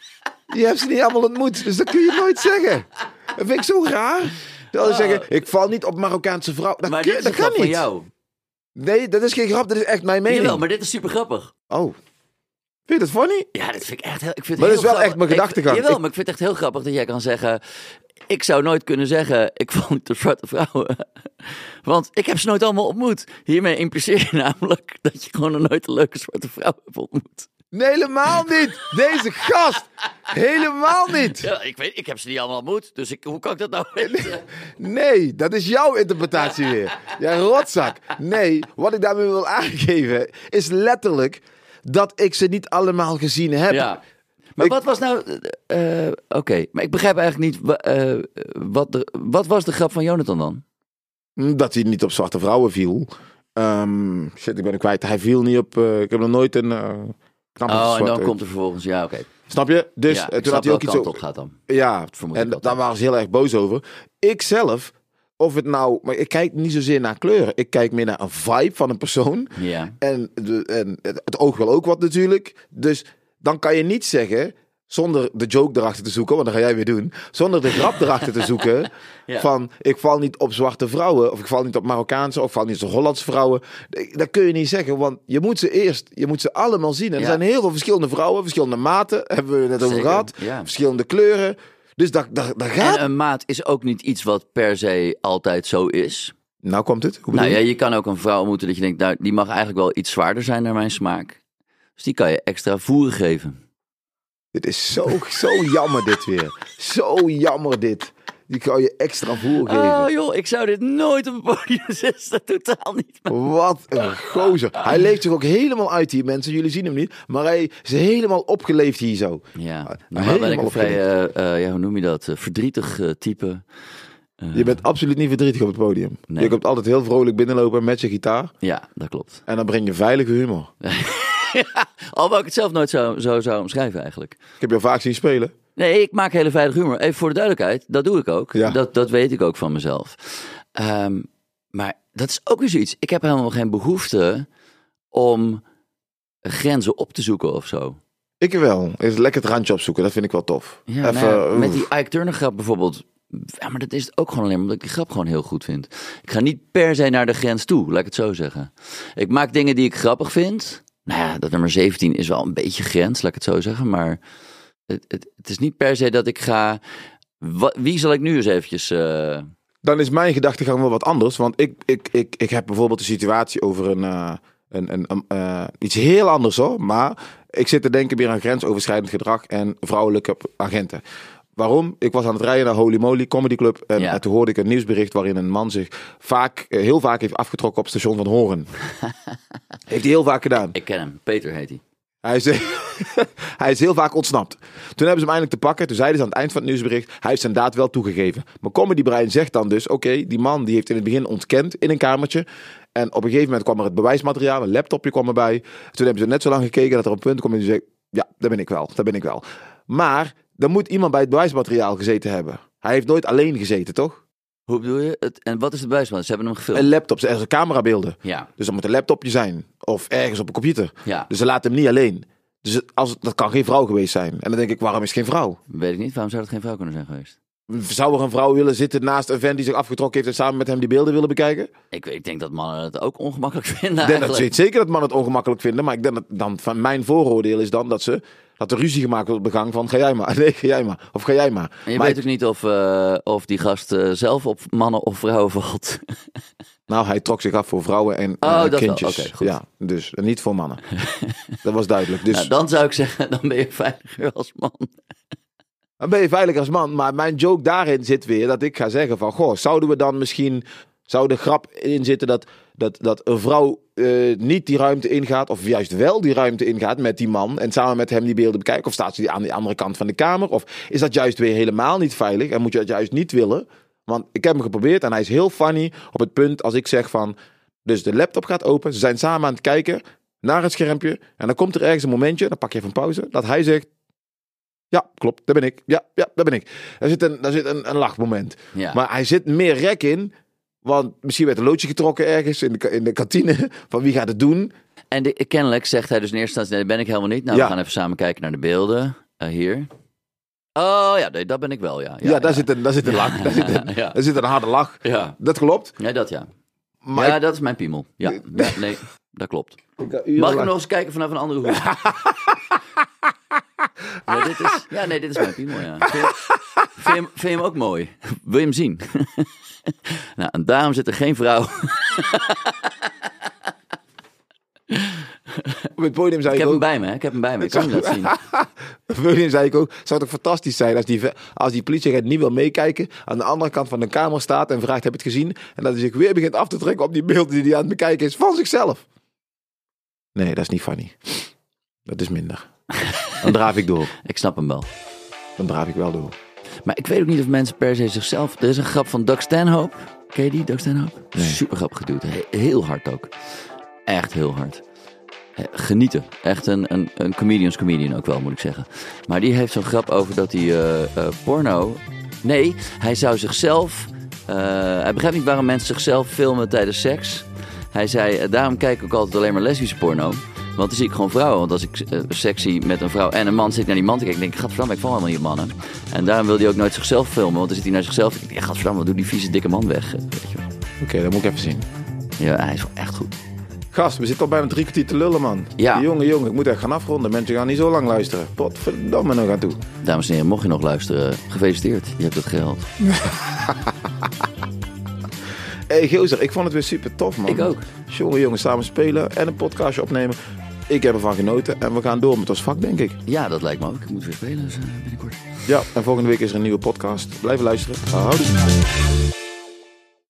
Speaker 2: Je hebt ze niet allemaal ontmoet. Dus dat kun je nooit zeggen. Dat vind ik zo raar. Dat je zeggen, ik val niet op Marokkaanse vrouw. Dat,
Speaker 3: Maar
Speaker 2: kun-
Speaker 3: dit is
Speaker 2: dat kan
Speaker 3: grap van
Speaker 2: niet.
Speaker 3: jou.
Speaker 2: Nee, dat is geen grap. Dat is echt mijn mening.
Speaker 3: Jawel, maar dit is super grappig.
Speaker 2: Oh. Vind je dat funny?
Speaker 3: Ja, dat vind ik echt heel... Ik vind
Speaker 2: Maar dat is wel echt mijn gedachtegang.
Speaker 3: Jawel,
Speaker 2: Ik-
Speaker 3: maar ik vind het echt heel grappig dat jij kan zeggen... Ik zou nooit kunnen zeggen, ik niet op zwarte vrouwen. Want ik heb ze nooit allemaal ontmoet. Hiermee impliceer je namelijk dat je gewoon nog nooit een leuke zwarte vrouw hebt ontmoet.
Speaker 2: Nee, helemaal niet. Deze gast. Helemaal niet.
Speaker 3: Ja, ik weet, ik heb ze niet allemaal ontmoet. Dus ik, hoe kan ik dat nou weten?
Speaker 2: Nee, dat is jouw interpretatie weer. Ja, rotzak. Nee, wat ik daarmee wil aangeven is letterlijk dat ik ze niet allemaal gezien heb.
Speaker 3: Ja. Maar
Speaker 2: Ik-
Speaker 3: wat was nou... eh, eh, Oké, maar ik begrijp eigenlijk niet... eh, wat, de, wat was de grap van Jonathan dan?
Speaker 2: Hm, Dat hij niet op zwarte vrouwen viel. Ehm, shit, ik ben hem kwijt. Hij viel niet op... ik heb nog nooit een... knappe
Speaker 3: Oh, en dan komt er vervolgens... Ja, oké.
Speaker 2: Snap je? Dus
Speaker 3: ja,
Speaker 2: toen had hij ook iets
Speaker 3: op gaat dan.
Speaker 2: Ja, en daar waren ze heel erg boos over. Ik zelf, of het nou... Maar ik kijk niet zozeer naar kleuren. Ik kijk meer naar een vibe van een persoon.
Speaker 3: Ja.
Speaker 2: En, de, en het, het oog wil ook wat natuurlijk. Dus dan kan je niet zeggen, zonder de joke erachter te zoeken, want dat ga jij weer doen. Zonder de grap erachter te zoeken.
Speaker 3: Ja.
Speaker 2: Van ik val niet op zwarte vrouwen. Of ik val niet op Marokkaanse. Of ik val niet op Hollandse vrouwen. Dat kun je niet zeggen. Want je moet ze eerst, je moet ze allemaal zien. En er zijn heel veel verschillende vrouwen. Verschillende maten. Hebben we het net over
Speaker 3: Zeker,
Speaker 2: gehad.
Speaker 3: ja.
Speaker 2: Verschillende kleuren. Dus dat, dat, gaat.
Speaker 3: En een maat is ook niet iets wat per se altijd zo is.
Speaker 2: nou komt het. Hoe
Speaker 3: Nou ja,
Speaker 2: je?
Speaker 3: kan ook een vrouw ontmoeten dat je denkt, nou, die mag eigenlijk wel iets zwaarder zijn naar mijn smaak. Dus die kan je extra voeren geven.
Speaker 2: Dit is zo, zo jammer dit weer. Zo jammer dit. Die kan je extra voer geven.
Speaker 3: Oh joh, ik zou dit nooit op een podium zetten. Totaal niet.
Speaker 2: Wat een gozer. Hij leeft zich ook helemaal uit hier, mensen. Jullie zien hem niet. Maar hij is helemaal opgeleefd hier zo.
Speaker 3: Ja,
Speaker 2: Nou,
Speaker 3: ben ik een vrij, eh, eh, ja, hoe noem je dat, eh, verdrietig type.
Speaker 2: Je bent absoluut niet verdrietig op het podium.
Speaker 3: Nee.
Speaker 2: Je komt altijd heel vrolijk binnenlopen met je gitaar.
Speaker 3: Ja, dat klopt.
Speaker 2: En dan breng je veilige humor.
Speaker 3: Alhoewel ik het zelf nooit zo, zo zou omschrijven eigenlijk.
Speaker 2: Ik heb je vaak zien spelen.
Speaker 3: Nee, ik maak hele veilige humor. Even voor de duidelijkheid, dat doe ik ook.
Speaker 2: Ja.
Speaker 3: Dat, dat weet ik ook van mezelf. Ehm, maar dat is ook weer zoiets. Ik heb helemaal geen behoefte om grenzen op te zoeken of zo.
Speaker 2: Ik wel. Is lekker het randje opzoeken. Dat vind ik wel tof.
Speaker 3: Ja,
Speaker 2: Even,
Speaker 3: nou ja, met die Ike Turner grap bijvoorbeeld. Ja, maar dat is het ook gewoon alleen omdat ik die grap gewoon heel goed vind. Ik ga niet per se naar de grens toe, laat ik het zo zeggen. Ik maak dingen die ik grappig vind. Nou ja, dat nummer 17 is wel een beetje grens, laat ik het zo zeggen. Maar het, het, het is niet per se dat ik ga... Wie zal ik nu eens eventjes... eh,
Speaker 2: Dan is mijn gedachtegang wel wat anders. Want ik, ik, ik, ik heb bijvoorbeeld een situatie over een, eh, een, een, een, eh, iets heel anders hoor. Maar ik zit te denken meer aan grensoverschrijdend gedrag en vrouwelijke agenten. Waarom? Ik was aan het rijden naar Holy Moly Comedy Club. En,
Speaker 3: Ja.
Speaker 2: en toen hoorde ik een nieuwsbericht waarin een man zich vaak, heel vaak heeft afgetrokken op het station van Horen. heeft hij heel vaak gedaan.
Speaker 3: ik ken hem, Peter heet hij.
Speaker 2: Hij is, hij is heel vaak ontsnapt. Toen hebben ze hem eindelijk te pakken. Toen zeiden ze aan het eind van het nieuwsbericht... hij heeft zijn daad wel toegegeven. Maar Comedy Brein zegt dan dus... oké, die man die heeft in het begin ontkend in een kamertje... en op een gegeven moment kwam er het bewijsmateriaal... een laptopje kwam erbij. Toen hebben ze net zo lang gekeken dat er een punt kwam... en die zegt, ja, daar ben ik wel, daar ben ik wel. Maar er moet iemand bij het bewijsmateriaal gezeten hebben. Hij heeft nooit alleen gezeten, toch?
Speaker 3: Hoe bedoel je? Het, en wat is de bewijs van? Ze hebben hem gefilmd.
Speaker 2: Een laptop, er zijn camerabeelden.
Speaker 3: Ja,
Speaker 2: Dus dat moet een laptopje zijn. Of ergens op een computer.
Speaker 3: ja.
Speaker 2: Dus ze laten hem niet alleen. Dus het- als, dat kan geen vrouw geweest zijn. En dan denk ik, waarom is het geen vrouw?
Speaker 3: Weet ik niet. Waarom zou dat geen vrouw kunnen zijn geweest?
Speaker 2: Zou er een vrouw willen zitten naast een vent die zich afgetrokken heeft... en samen met hem die beelden willen bekijken?
Speaker 3: Ik, ik denk dat mannen het ook ongemakkelijk vinden
Speaker 2: Ik denk dat, zeker dat mannen het ongemakkelijk vinden. Maar ik denk dat dan van mijn vooroordeel is dan dat ze... dat er ruzie gemaakt wordt op de gang van ga jij maar. Nee, ga jij maar. Of ga jij maar.
Speaker 3: En je
Speaker 2: maar
Speaker 3: weet
Speaker 2: ik-
Speaker 3: ook niet of, eh, of die gast eh, zelf op mannen of vrouwen valt.
Speaker 2: Nou, hij trok zich af voor vrouwen en
Speaker 3: Oh,
Speaker 2: eh, kindjes.
Speaker 3: Goed.
Speaker 2: Ja, dus niet voor mannen. dat was duidelijk. Dus
Speaker 3: Nou, dan zou ik zeggen, dan ben je veiliger als man.
Speaker 2: Dan ben je veilig als man. Maar mijn joke daarin zit weer dat ik ga zeggen van... Goh, zouden we dan misschien... Zou de grap in zitten dat, dat, dat een vrouw eh, niet die ruimte ingaat... of juist wel die ruimte ingaat met die man... en samen met hem die beelden bekijken? Of staat ze die aan de andere kant van de kamer? Of is dat juist weer helemaal niet veilig? En moet je dat juist niet willen? Want ik heb hem geprobeerd en hij is heel funny op het punt als ik zeg van... Dus de laptop gaat open, ze zijn samen aan het kijken naar het schermpje... en dan komt er ergens een momentje, dan pak je even een pauze... dat hij zegt... Ja, klopt. Daar ben ik. Ja, ja daar ben ik. Daar zit een, daar zit een, een lachmoment.
Speaker 3: Ja.
Speaker 2: Maar hij zit meer rek in. Want misschien werd een loodje getrokken ergens in de, in de kantine. Van wie gaat het doen?
Speaker 3: En de- kennelijk zegt hij dus in eerste instantie, nee, dat ben ik helemaal niet. Nou,
Speaker 2: Ja.
Speaker 3: we gaan even samen kijken naar de beelden. Eh, hier. Oh ja, nee, dat ben ik wel, ja.
Speaker 2: Ja, daar, Zit een, daar zit een lach. Daar zit een,
Speaker 3: Ja.
Speaker 2: daar zit een harde lach.
Speaker 3: Ja.
Speaker 2: Dat klopt.
Speaker 3: Nee, dat ja.
Speaker 2: Maar
Speaker 3: ja,
Speaker 2: ik-
Speaker 3: dat is mijn piemel. Ja, ja, nee, dat klopt.
Speaker 2: ik,
Speaker 3: Mag ik nog eens kijken vanaf een andere hoek? ja, dit is, ja, nee, dit is mijn piemel, ja. Vind je, vind je hem ook mooi? Wil je hem zien? nou, en daarom zit er geen vrouw.
Speaker 2: Op het podium zei
Speaker 3: Ik
Speaker 2: ik,
Speaker 3: heb hem
Speaker 2: ook.
Speaker 3: bij me, hè? ik heb hem bij me. Ik kan zien.
Speaker 2: Op podium zei ik ook. Zou het toch fantastisch zijn als die, als die politieagent niet wil meekijken. Aan de andere kant van de kamer staat en vraagt: Heb je het gezien? En dat hij zich weer begint af te trekken op die beelden die hij aan het bekijken is van zichzelf. Nee, dat is niet funny. Dat is minder. Dan draaf ik door.
Speaker 3: Ik snap hem wel.
Speaker 2: Dan draaf ik wel door.
Speaker 3: Maar ik weet ook niet of mensen per se zichzelf... Er is een grap van Doug Stanhope. Ken je die, Doug Stanhope?
Speaker 2: Nee.
Speaker 3: Super grappig geduwd. He- Heel hard ook. Echt heel hard. Genieten. Echt een, een, een comedians comedian ook wel, moet ik zeggen. Maar die heeft zo'n grap over dat hij eh, eh, porno... Nee, hij zou zichzelf... eh, hij begrijpt niet waarom mensen zichzelf filmen tijdens seks. Hij zei, daarom kijk ik ook altijd alleen maar lesbische porno. Want dan zie ik gewoon vrouwen. Want als ik seks zie met een vrouw en een man, zit ik naar die man te kijken. En denk ik, gadverdamme, ik val helemaal niet op mannen. En daarom wil hij ook nooit zichzelf filmen. Want dan zit hij naar zichzelf kijken. Ja, gadverdamme, wat doe die vieze dikke man weg. Weet je wel.
Speaker 2: Oké, dat moet ik even zien.
Speaker 3: Ja, hij is wel echt goed.
Speaker 2: Gast, we zitten al bijna drie kwartier te lullen, man.
Speaker 3: Ja.
Speaker 2: Jongen, jongen, ik moet echt gaan afronden. Mensen gaan niet zo lang luisteren. Potverdamme nog aan toe.
Speaker 3: Dames en heren, mocht je nog luisteren, gefeliciteerd. Je hebt het geld.
Speaker 2: Hé, hey, gozer, ik vond het weer super tof, man.
Speaker 3: Ik ook.
Speaker 2: Jongen, jongen, samen spelen en een podcastje opnemen. Ik heb ervan genoten en we gaan door met ons vak, denk ik.
Speaker 3: Ja, dat lijkt me ook. Ik moet weer spelen dus, eh, binnenkort.
Speaker 2: Ja, en volgende week is er een nieuwe podcast. Blijf luisteren. Houdoe.